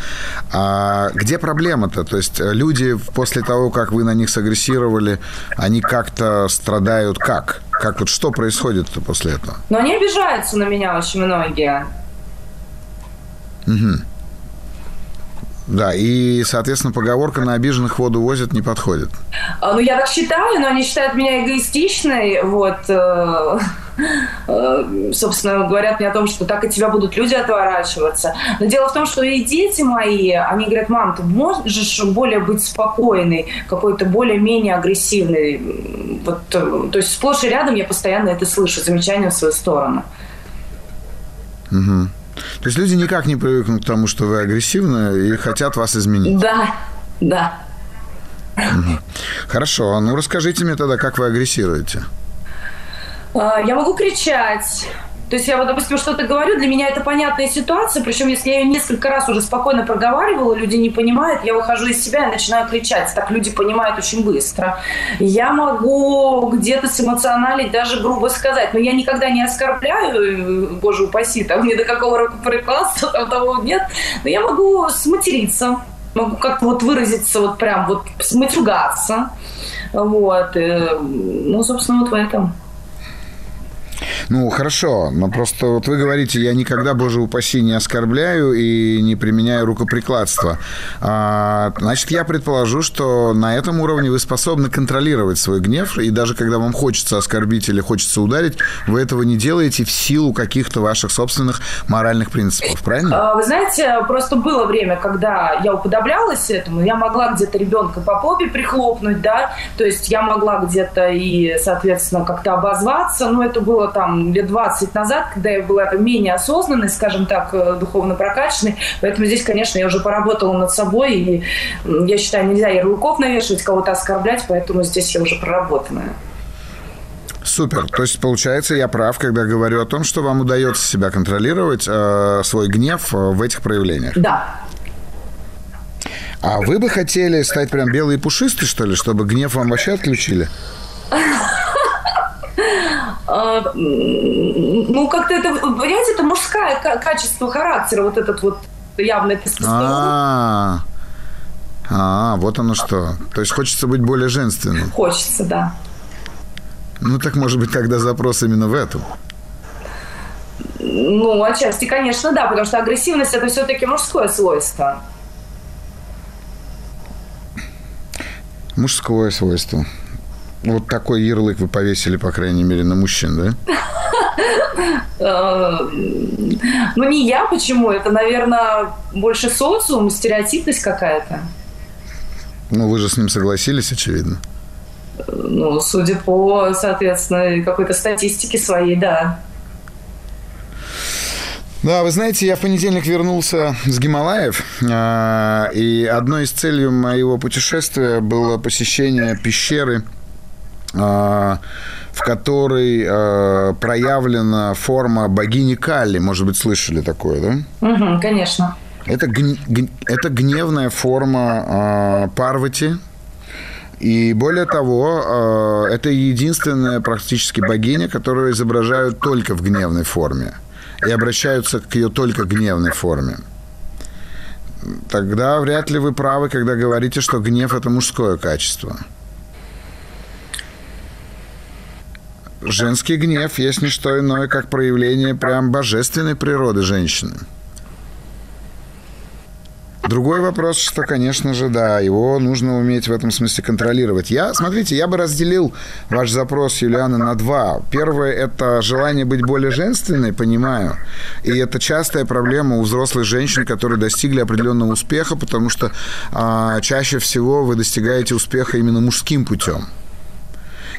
А где проблема-то? То есть люди после того, как вы на них сагрессировали, они как-то страдают как? Как вот что происходит после этого? Но они обижаются на меня очень многие. Угу. Да, и, соответственно, поговорка «на обиженных воду возят» не подходит. А, ну, я так считаю, но они считают меня эгоистичной, вот, э, э, собственно, говорят мне о том, что так от тебя будут люди отворачиваться. Но дело в том, что и дети мои, они говорят, мам, ты можешь более быть спокойной, какой-то более-менее агрессивной. Вот, э, то есть сплошь и рядом я постоянно это слышу, замечания в свою сторону. Угу. То есть люди никак не привыкнут к тому, что вы агрессивны и хотят вас изменить. Да, да. Хорошо, ну расскажите мне тогда, как вы агрессируете. А, я могу кричать. То есть я вот, допустим, что-то говорю, для меня это понятная ситуация, причем если я ее несколько раз уже спокойно проговаривала, люди не понимают, я выхожу из себя и начинаю кричать. Так люди понимают очень быстро. Я могу где-то сэмоционалить, даже грубо сказать, но я никогда не оскорбляю, боже упаси, там ни до какого рукоприкладства там того нет, но я могу сматериться, могу как-то вот выразиться, вот прям вот сматюгаться. Вот. Э, ну, собственно, вот в этом. Ну, хорошо, но просто вот вы говорите, я никогда, боже упаси, не оскорбляю и не применяю рукоприкладство. А, значит, я предположу, что на этом уровне вы способны контролировать свой гнев, и даже когда вам хочется оскорбить или хочется ударить, вы этого не делаете в силу каких-то ваших собственных моральных принципов, правильно? А, вы знаете, просто было время, когда я уподоблялась этому, я могла где-то ребенка по попе прихлопнуть, да, то есть я могла где-то и, соответственно, как-то обозваться, но это было там лет 20 назад, когда я была менее осознанной, скажем так, э, духовно прокачанной. Поэтому здесь, конечно, я уже поработала над собой. И я считаю, нельзя ярлыков навешивать, кого-то оскорблять, поэтому здесь я уже проработанная. Супер. То есть, получается, я прав, когда говорю о том, что вам удается себя контролировать, э, свой гнев э, в этих проявлениях. Да. А вы бы хотели стать прям белый и пушистый, что ли, чтобы гнев вам вообще отключили? А, ну, как-то это, понимаете, это мужское качество характера, вот этот вот явный тестостерон. А, а, вот оно что. То есть хочется быть более женственным. Хочется, да. Ну, так, может быть, тогда запрос именно в этом. Ну, отчасти, конечно, да, потому что агрессивность – это все-таки мужское свойство. Мужское свойство. Вот такой ярлык вы повесили, по крайней мере, на мужчин, да? Э, ну, не я, почему? Это, наверное, больше социум, стереотипность какая-то. Ну, вы же с ним согласились, очевидно. Ну, судя по, соответственно, какой-то статистике своей, да. Да, вы знаете, я в понедельник вернулся с Гималаев, а, и одной из целей моего путешествия было посещение пещеры в которой э, проявлена форма богини Калли. Может быть, слышали такое, да? Угу, конечно. Это, гн... это гневная форма э, Парвати. И более того, э, это единственная практически богиня, которую изображают только в гневной форме. И обращаются к ее только гневной форме. Тогда вряд ли вы правы, когда говорите, что гнев – это мужское качество. Женский гнев есть не что иное, как проявление прям божественной природы женщины. Другой вопрос, что, конечно же, да, его нужно уметь в этом смысле контролировать. Я, смотрите, я бы разделил ваш запрос, Юлиана, на два. Первое – это желание быть более женственной, понимаю. И это частая проблема у взрослых женщин, которые достигли определенного успеха, потому что а, чаще всего вы достигаете успеха именно мужским путем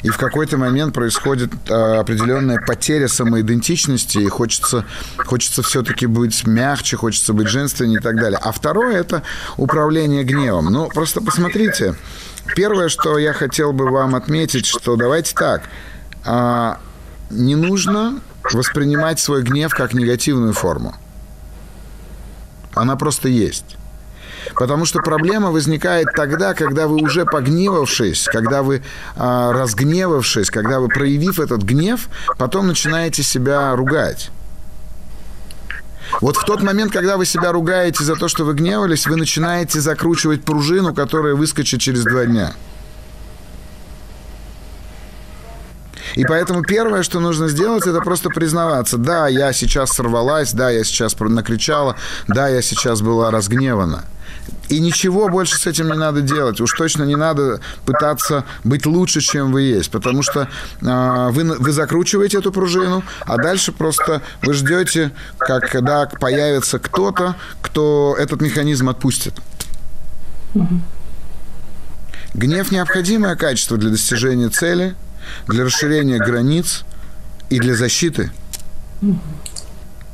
и в какой-то момент происходит а, определенная потеря самоидентичности, и хочется, хочется все-таки быть мягче, хочется быть женственнее и так далее. А второе – это управление гневом. Ну, просто посмотрите. Первое, что я хотел бы вам отметить, что давайте так. А, не нужно воспринимать свой гнев как негативную форму. Она просто есть. Потому что проблема возникает тогда, когда вы уже погневавшись, когда вы э, разгневавшись, когда вы проявив этот гнев, потом начинаете себя ругать. Вот в тот момент, когда вы себя ругаете за то, что вы гневались, вы начинаете закручивать пружину, которая выскочит через два дня. И поэтому первое, что нужно сделать, это просто признаваться. Да, я сейчас сорвалась, да, я сейчас накричала, да, я сейчас была разгневана. И ничего больше с этим не надо делать. Уж точно не надо пытаться быть лучше, чем вы есть. Потому что э, вы, вы закручиваете эту пружину, а дальше просто вы ждете, как, когда появится кто-то, кто этот механизм отпустит. Гнев – необходимое качество для достижения цели, для расширения границ и для защиты.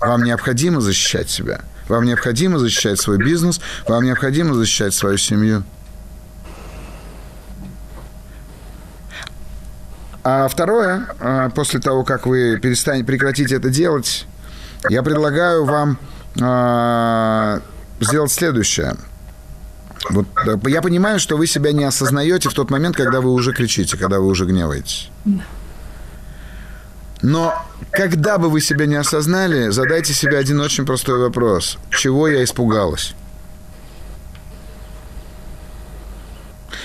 Вам необходимо защищать себя – вам необходимо защищать свой бизнес, вам необходимо защищать свою семью. А второе, а, после того, как вы перестанете, прекратите это делать, я предлагаю вам а, сделать следующее. Вот, я понимаю, что вы себя не осознаете в тот момент, когда вы уже кричите, когда вы уже гневаетесь. Но когда бы вы себя не осознали, задайте себе один очень простой вопрос. Чего я испугалась?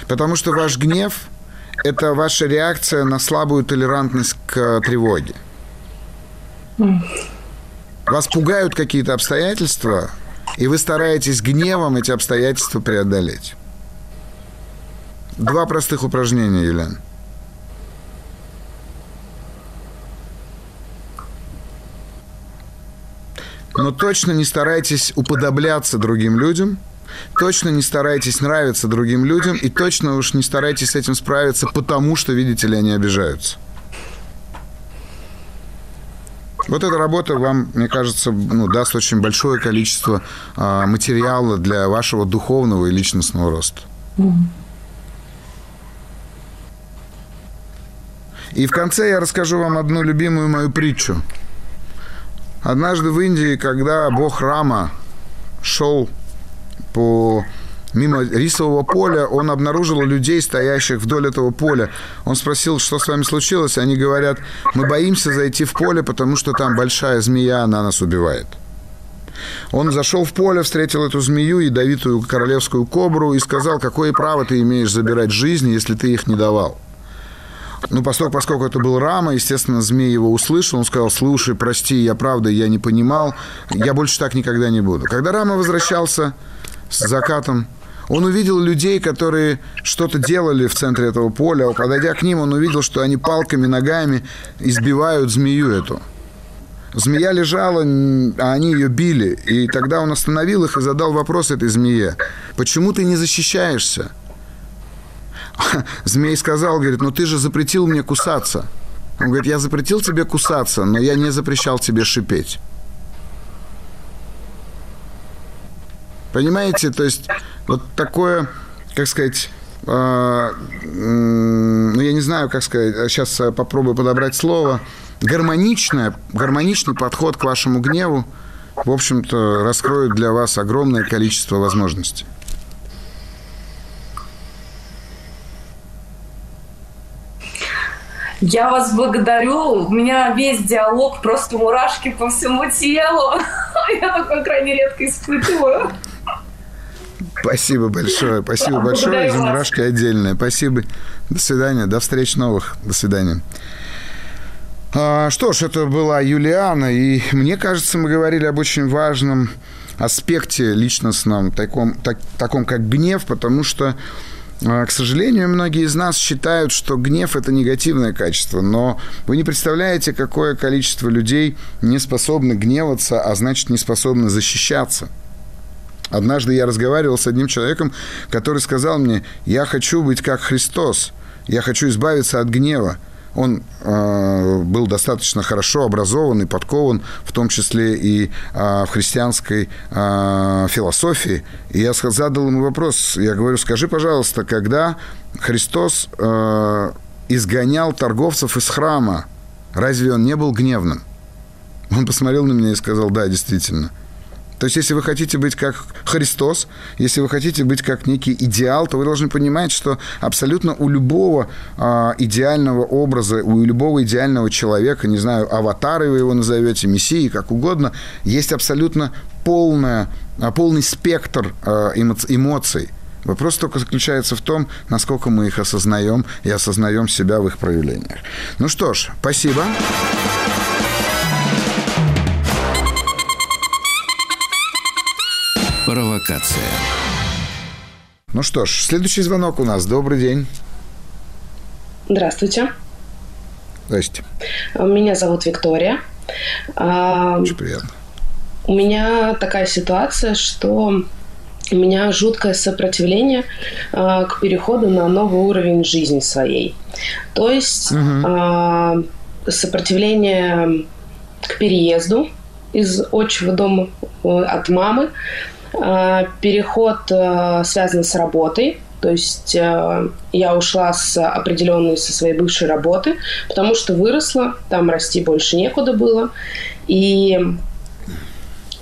Потому что ваш гнев – это ваша реакция на слабую толерантность к тревоге. Вас пугают какие-то обстоятельства, и вы стараетесь гневом эти обстоятельства преодолеть. Два простых упражнения, Елена. Но точно не старайтесь уподобляться другим людям, точно не старайтесь нравиться другим людям, и точно уж не старайтесь с этим справиться, потому что, видите ли, они обижаются. Вот эта работа вам, мне кажется, ну, даст очень большое количество а, материала для вашего духовного и личностного роста. И в конце я расскажу вам одну любимую мою притчу. Однажды в Индии, когда бог Рама шел по мимо рисового поля, он обнаружил людей, стоящих вдоль этого поля. Он спросил, что с вами случилось. Они говорят, мы боимся зайти в поле, потому что там большая змея, она нас убивает. Он зашел в поле, встретил эту змею, ядовитую королевскую кобру, и сказал, какое право ты имеешь забирать жизни, если ты их не давал. Ну, поскольку, поскольку это был Рама, естественно, змей его услышал, он сказал, слушай, прости, я правда, я не понимал, я больше так никогда не буду. Когда Рама возвращался с закатом, он увидел людей, которые что-то делали в центре этого поля. Подойдя к ним, он увидел, что они палками, ногами избивают змею эту. Змея лежала, а они ее били. И тогда он остановил их и задал вопрос этой змее. «Почему ты не защищаешься?» Змей сказал, говорит, ну ты же запретил мне кусаться. Он говорит, я запретил тебе кусаться, но я не запрещал тебе шипеть. Понимаете, то есть вот такое, как сказать, э, ну, я не знаю, как сказать, сейчас попробую подобрать слово, гармоничное, гармоничный подход к вашему гневу, в общем-то, раскроет для вас огромное количество возможностей. Я вас благодарю. У меня весь диалог просто мурашки по всему телу. Я такое крайне редко испытываю. Спасибо большое. Спасибо большое. За мурашки отдельное. Спасибо. До свидания. До встреч новых. До свидания. А, что ж, это была Юлиана, и мне кажется, мы говорили об очень важном аспекте личностном, таком, так, таком как гнев, потому что к сожалению, многие из нас считают, что гнев – это негативное качество, но вы не представляете, какое количество людей не способны гневаться, а значит, не способны защищаться. Однажды я разговаривал с одним человеком, который сказал мне, я хочу быть как Христос, я хочу избавиться от гнева. Он э, был достаточно хорошо образован и подкован, в том числе и э, в христианской э, философии. И я задал ему вопрос. Я говорю, скажи, пожалуйста, когда Христос э, изгонял торговцев из храма, разве он не был гневным? Он посмотрел на меня и сказал, да, действительно – то есть, если вы хотите быть как Христос, если вы хотите быть как некий идеал, то вы должны понимать, что абсолютно у любого э, идеального образа, у любого идеального человека, не знаю, аватары вы его назовете, мессии, как угодно, есть абсолютно полная, а, полный спектр э, эмоций. Вопрос только заключается в том, насколько мы их осознаем и осознаем себя в их проявлениях. Ну что ж, спасибо. Провокация. Ну что ж, следующий звонок у нас. Добрый день. Здравствуйте. Здрасте. Меня зовут Виктория. А, Очень приятно. У меня такая ситуация, что у меня жуткое сопротивление а, к переходу на новый уровень жизни своей. То есть угу. сопротивление к переезду из отчего дома э, от мамы, переход а, связан с работой, То есть э, я ушла с определенной со своей бывшей работы, потому что выросла, там расти больше некуда было. И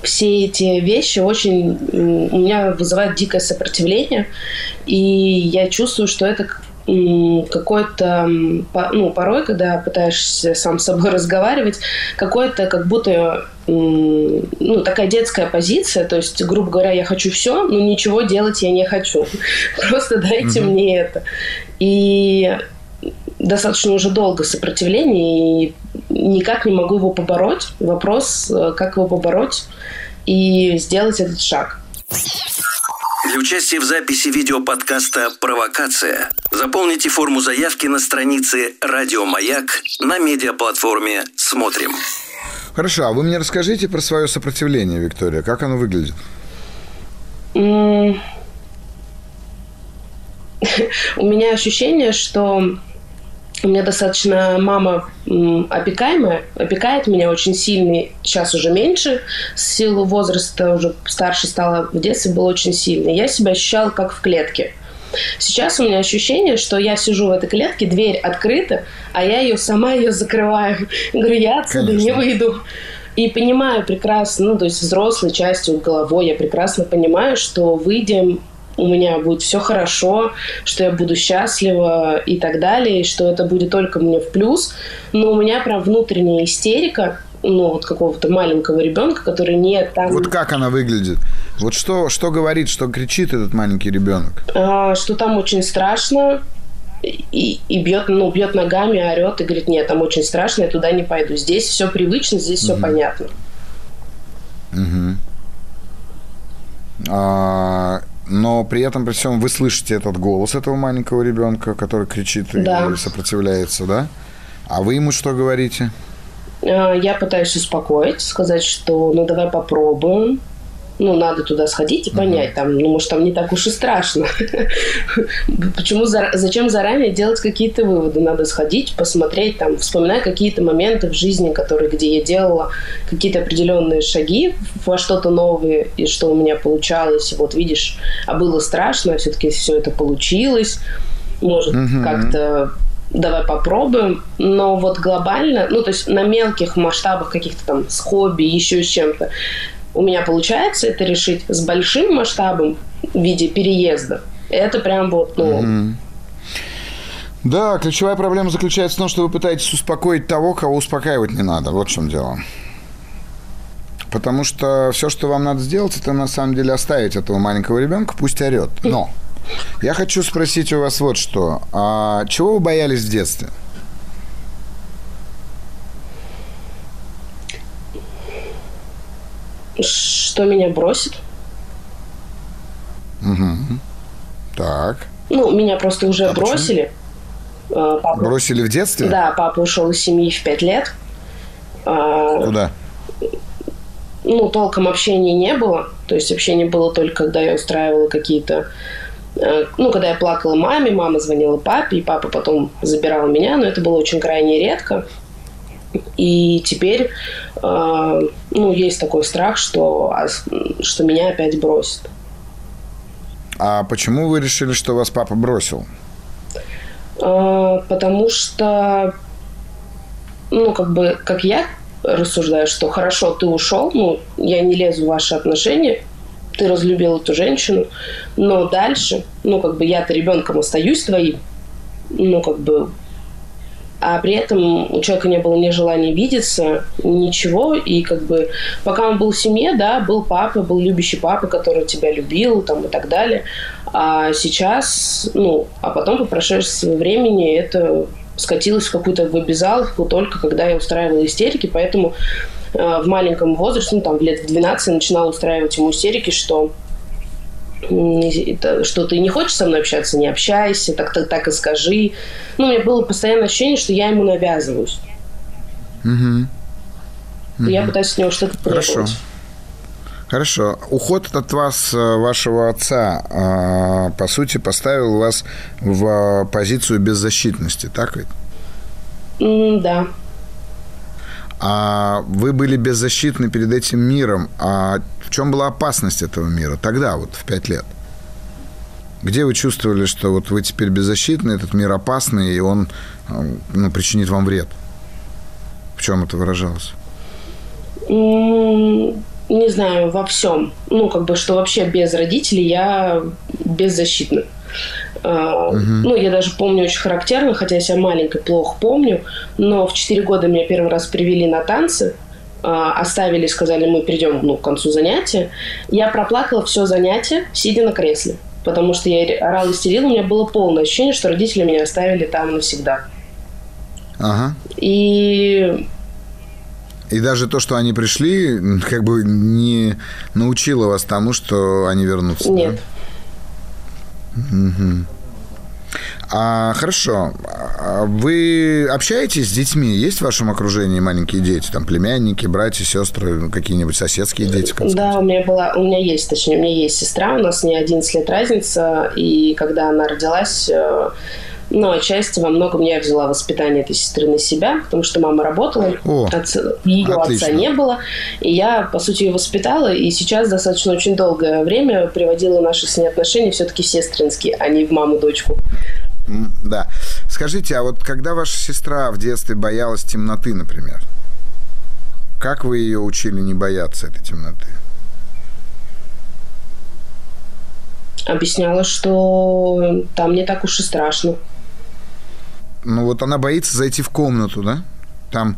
все эти вещи очень у меня вызывают дикое сопротивление, и я чувствую, что это какой-то, ну, порой, когда пытаешься сам с собой разговаривать, какой-то как будто ну, такая детская позиция, то есть, грубо говоря, я хочу все, но ничего делать я не хочу. Просто дайте mm-hmm. мне это. И достаточно уже долго сопротивление, и никак не могу его побороть. Вопрос, э, как его побороть и сделать этот шаг. Для участия в записи видеоподкаста «Провокация» заполните форму заявки на странице «Радио Маяк» на медиаплатформе «Смотрим». Хорошо, а вы мне расскажите про свое сопротивление, Виктория. Как оно выглядит? У меня ощущение, что у меня достаточно мама опекаемая, опекает меня очень сильно, сейчас уже меньше, с силу возраста уже старше стала, в детстве было очень сильно. Я себя ощущала как в клетке. Сейчас у меня ощущение, что я сижу в этой клетке, дверь открыта, а я ее сама ее закрываю. Говорю, я отсюда Конечно. не выйду. И понимаю прекрасно, ну, то есть взрослой частью головой я прекрасно понимаю, что выйдем у меня будет все хорошо, что я буду счастлива и так далее, и что это будет только мне в плюс. Но у меня прям внутренняя истерика, ну, вот какого-то маленького ребенка, который не там... Вот как она выглядит? Вот что, что говорит, что кричит этот маленький ребенок? А, что там очень страшно, и, и бьет, ну, бьет ногами, орет и говорит, нет, там очень страшно, я туда не пойду. Здесь все привычно, здесь угу. все понятно. Угу. А, но при этом, при всем, вы слышите этот голос этого маленького ребенка, который кричит да. и сопротивляется, да? А вы ему что говорите? А, я пытаюсь успокоить, сказать, что ну давай попробуем, ну, надо туда сходить и понять, uh-huh. там, ну, может, там не так уж и страшно. Почему, зачем заранее делать какие-то выводы? Надо сходить, посмотреть, там, вспоминать какие-то моменты в жизни, которые, где я делала какие-то определенные шаги во что-то новое, и что у меня получалось. Вот, видишь, а было страшно, а все-таки все это получилось. Может, uh-huh. как-то давай попробуем, но вот глобально, ну, то есть на мелких масштабах каких-то там с хобби, еще с чем-то, у меня получается это решить с большим масштабом в виде переезда. Это прям вот, ну... Mm-hmm. Да, ключевая проблема заключается в том, что вы пытаетесь успокоить того, кого успокаивать не надо. Вот в чем дело. Потому что все, что вам надо сделать, это на самом деле оставить этого маленького ребенка, пусть орет. Но я хочу спросить у вас вот что. А чего вы боялись в детстве? Что меня бросит. Угу. Так. Ну, меня просто уже а бросили. Почему? Папа... Бросили в детстве? Да, папа ушел из семьи в пять лет. А, Куда? Ну, толком общения не было. То есть общение было только, когда я устраивала какие-то... Э, ну, когда я плакала маме, мама звонила папе, и папа потом забирал меня, но это было очень крайне редко. И теперь, э, ну, есть такой страх, что, а, что меня опять бросят. А почему вы решили, что вас папа бросил? Э, потому что, ну, как бы, как я рассуждаю, что хорошо, ты ушел, ну, я не лезу в ваши отношения, ты разлюбил эту женщину, но дальше, ну, как бы я-то ребенком остаюсь твоим, ну, как бы а при этом у человека не было ни желания видеться, ничего, и как бы пока он был в семье, да, был папа, был любящий папа, который тебя любил, там, и так далее, а сейчас, ну, а потом по прошествии времени это скатилось в какую-то вебизалку только когда я устраивала истерики, поэтому э, в маленьком возрасте, ну, там, лет в 12 начинала устраивать ему истерики, что что ты не хочешь со мной общаться, не общайся, так, так, так и скажи. Ну, у меня было постоянное ощущение, что я ему навязываюсь. Угу. угу. Я пытаюсь с него что-то требовать. Хорошо. Хорошо. Уход от вас, э, вашего отца, э, по сути, поставил вас в позицию беззащитности, так ведь? Да. А вы были беззащитны перед этим миром. А в чем была опасность этого мира тогда, вот в пять лет? Где вы чувствовали, что вот вы теперь беззащитны, этот мир опасный, и он э, ну, причинит вам вред? В чем это выражалось? Не знаю, во всем. Ну, как бы, что вообще без родителей я беззащитна. Угу. Ну, я даже помню очень характерно, хотя я себя маленькой плохо помню, но в 4 года меня первый раз привели на танцы, а, оставили, сказали, мы придем ну, к концу занятия. Я проплакала все занятие, сидя на кресле, потому что я орала истерила, у меня было полное ощущение, что родители меня оставили там навсегда. Ага. И и даже то, что они пришли, как бы не научило вас тому, что они вернутся. Нет. Да? Угу. А, хорошо. А вы общаетесь с детьми? Есть в вашем окружении маленькие дети? Там племянники, братья, сестры, какие-нибудь соседские дети? Да, у меня была, у меня есть, точнее, у меня есть сестра, у нас не 11 лет разница, и когда она родилась, э, ну, отчасти во многом я взяла воспитание этой сестры на себя, потому что мама работала, О, отца, ее отлично. отца не было, и я, по сути, ее воспитала, и сейчас достаточно очень долгое время приводила наши с ней отношения все-таки сестринские, а не в маму-дочку. Да. Скажите, а вот когда ваша сестра в детстве боялась темноты, например, как вы ее учили не бояться этой темноты? Объясняла, что там не так уж и страшно. Ну вот она боится зайти в комнату, да? Там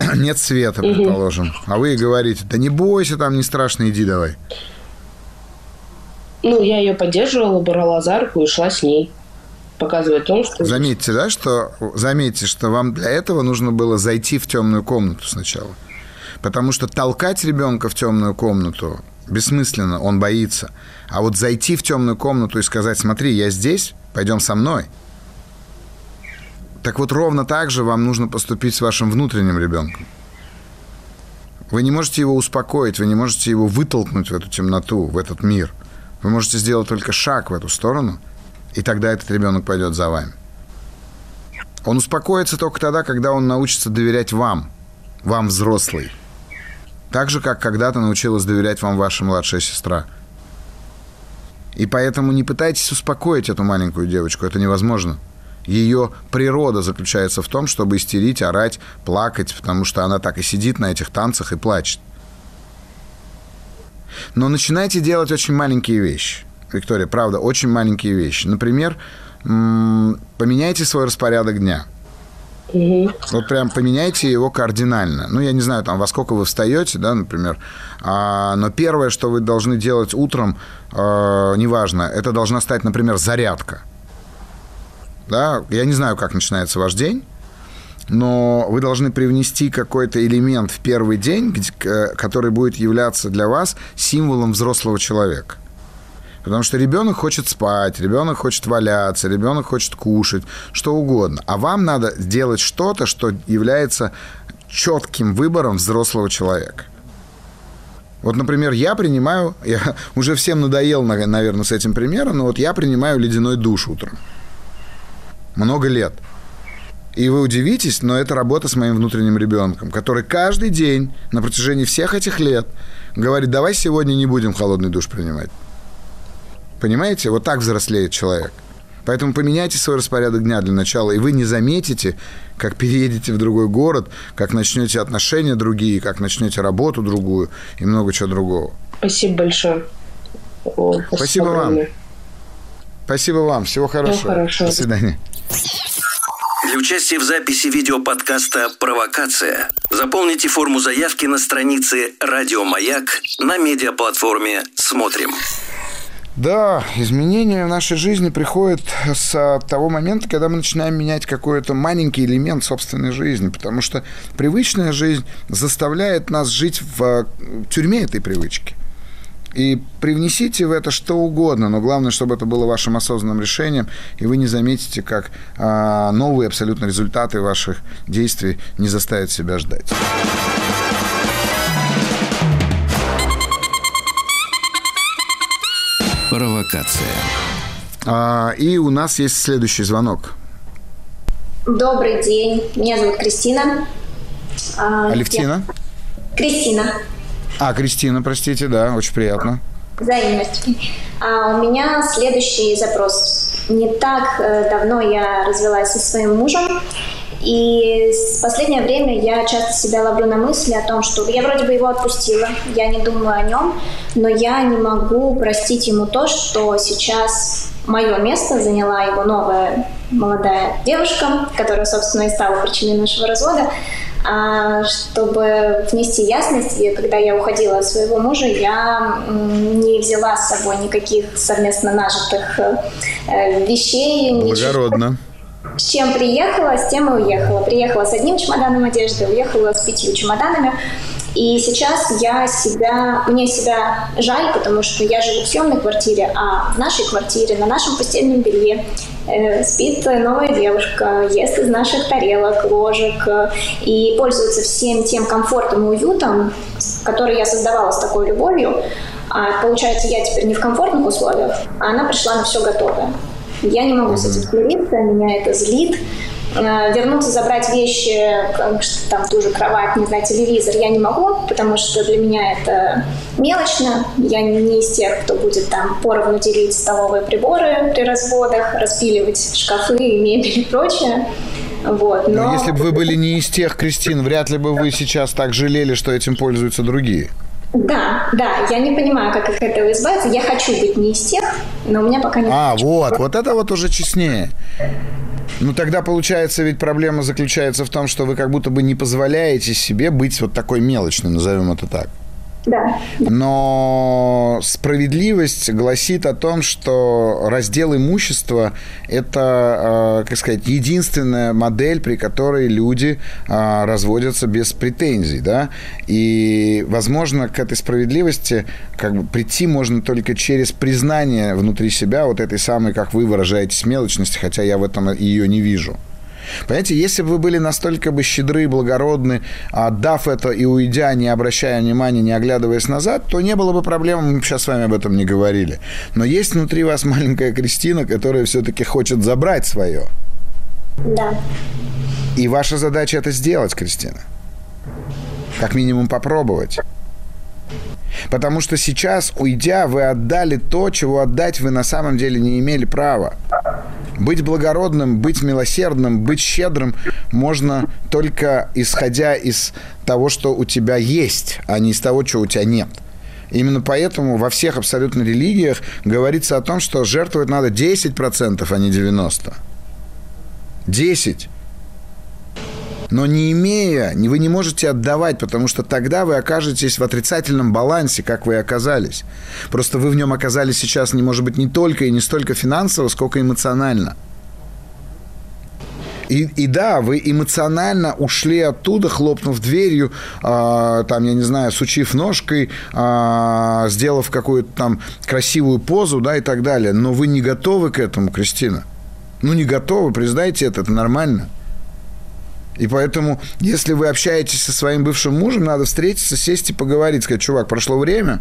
нет света, предположим. Угу. А вы ей говорите, да не бойся, там не страшно, иди давай. Ну, я ее поддерживала, брала за руку и шла с ней показывает том, что... Заметьте, да, что... Заметьте, что вам для этого нужно было зайти в темную комнату сначала. Потому что толкать ребенка в темную комнату бессмысленно, он боится. А вот зайти в темную комнату и сказать, смотри, я здесь, пойдем со мной. Так вот, ровно так же вам нужно поступить с вашим внутренним ребенком. Вы не можете его успокоить, вы не можете его вытолкнуть в эту темноту, в этот мир. Вы можете сделать только шаг в эту сторону – и тогда этот ребенок пойдет за вами. Он успокоится только тогда, когда он научится доверять вам, вам взрослый. Так же, как когда-то научилась доверять вам ваша младшая сестра. И поэтому не пытайтесь успокоить эту маленькую девочку, это невозможно. Ее природа заключается в том, чтобы истерить, орать, плакать, потому что она так и сидит на этих танцах и плачет. Но начинайте делать очень маленькие вещи. Виктория, правда, очень маленькие вещи. Например, поменяйте свой распорядок дня. Угу. Вот прям поменяйте его кардинально. Ну, я не знаю, там, во сколько вы встаете, да, например. А, но первое, что вы должны делать утром, э, неважно, это должна стать, например, зарядка. Да, я не знаю, как начинается ваш день, но вы должны привнести какой-то элемент в первый день, который будет являться для вас символом взрослого человека. Потому что ребенок хочет спать, ребенок хочет валяться, ребенок хочет кушать, что угодно. А вам надо сделать что-то, что является четким выбором взрослого человека. Вот, например, я принимаю, я уже всем надоел, наверное, с этим примером, но вот я принимаю ледяной душ утром. Много лет. И вы удивитесь, но это работа с моим внутренним ребенком, который каждый день на протяжении всех этих лет говорит, давай сегодня не будем холодный душ принимать. Понимаете? Вот так взрослеет человек. Поэтому поменяйте свой распорядок дня для начала, и вы не заметите, как переедете в другой город, как начнете отношения другие, как начнете работу другую и много чего другого. Спасибо большое. О, спасибо вам. Спасибо вам. Всего хорошего. Всего хорошего. До свидания. Для участия в записи видеоподкаста «Провокация» заполните форму заявки на странице «Радио Маяк» на медиаплатформе «Смотрим». Да, изменения в нашей жизни приходят с того момента, когда мы начинаем менять какой-то маленький элемент собственной жизни, потому что привычная жизнь заставляет нас жить в тюрьме этой привычки. И привнесите в это что угодно, но главное, чтобы это было вашим осознанным решением, и вы не заметите, как а, новые абсолютно результаты ваших действий не заставят себя ждать. Провокация. А, и у нас есть следующий звонок. Добрый день. Меня зовут Кристина. А, Алевтина? Я... Кристина. А, Кристина, простите, да, очень приятно. Взаимность. А у меня следующий запрос. Не так э, давно я развелась со своим мужем, и в последнее время я часто себя ловлю на мысли о том, что я вроде бы его отпустила, я не думаю о нем, но я не могу простить ему то, что сейчас мое место заняла его новая молодая девушка, которая, собственно, и стала причиной нашего развода. А чтобы внести ясность, когда я уходила от своего мужа, я не взяла с собой никаких совместно нажитых э, вещей. Благородно. Ничего с чем приехала, с тем и уехала. Приехала с одним чемоданом одежды, уехала с пятью чемоданами. И сейчас я себя, мне себя жаль, потому что я живу в съемной квартире, а в нашей квартире, на нашем постельном белье э, спит новая девушка, ест из наших тарелок, ложек э, и пользуется всем тем комфортом и уютом, который я создавала с такой любовью. А получается, я теперь не в комфортных условиях, а она пришла на все готовое. Я не могу с этим смириться, меня это злит. Э, вернуться, забрать вещи, там ту же кровать, не знаю, телевизор, я не могу, потому что для меня это мелочно. Я не из тех, кто будет там поровну делить столовые приборы при разводах, распиливать шкафы, мебель и прочее. Вот, но... но если бы вы были не из тех, Кристин, вряд ли бы вы сейчас так жалели, что этим пользуются другие. Да, да, я не понимаю, как от этого избавиться. Я хочу быть не из тех, но у меня пока нет. А, вот, вот это вот уже честнее. Ну, тогда, получается, ведь проблема заключается в том, что вы как будто бы не позволяете себе быть вот такой мелочной, назовем это так. Но справедливость гласит о том, что раздел имущества – это, э, как сказать, единственная модель, при которой люди э, разводятся без претензий, да. И, возможно, к этой справедливости как бы прийти можно только через признание внутри себя вот этой самой, как вы выражаетесь, мелочности, хотя я в этом ее не вижу. Понимаете, если бы вы были настолько бы щедры и благородны, отдав это и уйдя, не обращая внимания, не оглядываясь назад, то не было бы проблем, мы бы сейчас с вами об этом не говорили. Но есть внутри вас маленькая Кристина, которая все-таки хочет забрать свое. Да. И ваша задача это сделать, Кристина. Как минимум попробовать. Потому что сейчас, уйдя, вы отдали то, чего отдать вы на самом деле не имели права. Быть благородным, быть милосердным, быть щедрым можно только исходя из того, что у тебя есть, а не из того, чего у тебя нет. Именно поэтому во всех абсолютно религиях говорится о том, что жертвовать надо 10%, а не 90%. 10% но не имея, вы не можете отдавать, потому что тогда вы окажетесь в отрицательном балансе, как вы и оказались. Просто вы в нем оказались сейчас, не может быть, не только и не столько финансово, сколько эмоционально. И, и да, вы эмоционально ушли оттуда, хлопнув дверью, э, там, я не знаю, сучив ножкой, э, сделав какую-то там красивую позу, да, и так далее. Но вы не готовы к этому, Кристина. Ну, не готовы, признайте это, это нормально. И поэтому, если вы общаетесь со своим бывшим мужем, надо встретиться, сесть и поговорить, сказать, чувак, прошло время,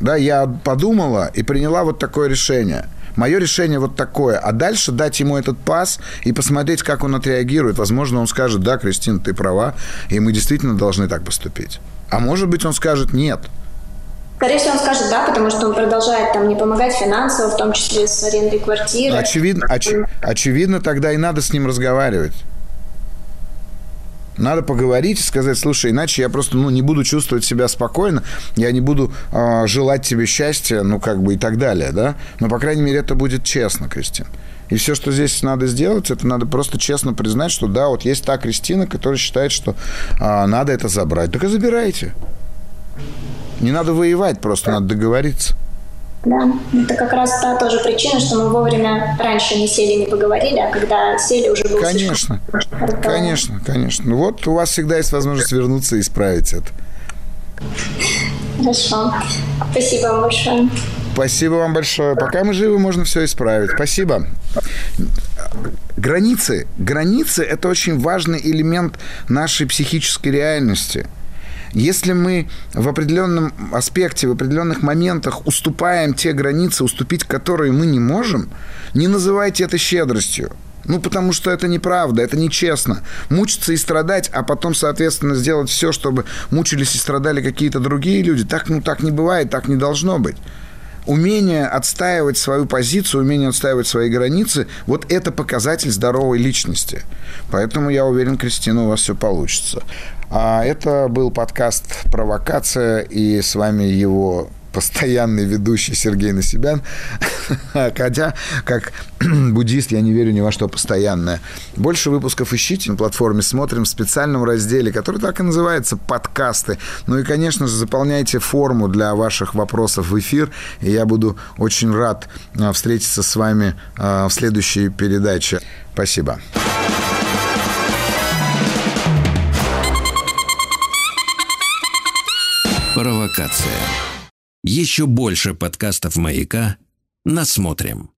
да, я подумала и приняла вот такое решение. Мое решение вот такое. А дальше дать ему этот пас и посмотреть, как он отреагирует. Возможно, он скажет, да, Кристина, ты права, и мы действительно должны так поступить. А может быть, он скажет нет. Скорее всего, он скажет да, потому что он продолжает там не помогать финансово, в том числе с арендой квартиры. Очевидно, оч, очевидно, тогда и надо с ним разговаривать. Надо поговорить и сказать, слушай, иначе я просто ну, не буду чувствовать себя спокойно, я не буду э, желать тебе счастья, ну, как бы и так далее, да? Но, по крайней мере, это будет честно, Кристин. И все, что здесь надо сделать, это надо просто честно признать, что да, вот есть та Кристина, которая считает, что э, надо это забрать. И забирайте. Не надо воевать, просто надо договориться. Да, это как раз та тоже причина, что мы вовремя раньше не сели, не поговорили, а когда сели, уже было Конечно, слишком... конечно, конечно. Ну вот у вас всегда есть возможность вернуться и исправить это. Хорошо. Спасибо вам большое. Спасибо вам большое. Пока мы живы, можно все исправить. Спасибо. Границы. Границы – это очень важный элемент нашей психической реальности – если мы в определенном аспекте, в определенных моментах уступаем те границы, уступить которые мы не можем, не называйте это щедростью. Ну, потому что это неправда, это нечестно. Мучиться и страдать, а потом, соответственно, сделать все, чтобы мучились и страдали какие-то другие люди. Так, ну, так не бывает, так не должно быть умение отстаивать свою позицию, умение отстаивать свои границы, вот это показатель здоровой личности. Поэтому я уверен, Кристина, у вас все получится. А это был подкаст «Провокация», и с вами его постоянный ведущий Сергей Насибян. Хотя, как буддист, я не верю ни во что постоянное. Больше выпусков ищите на платформе «Смотрим» в специальном разделе, который так и называется «Подкасты». Ну и, конечно же, заполняйте форму для ваших вопросов в эфир, и я буду очень рад а, встретиться с вами а, в следующей передаче. Спасибо. Провокация. Еще больше подкастов «Маяка» насмотрим.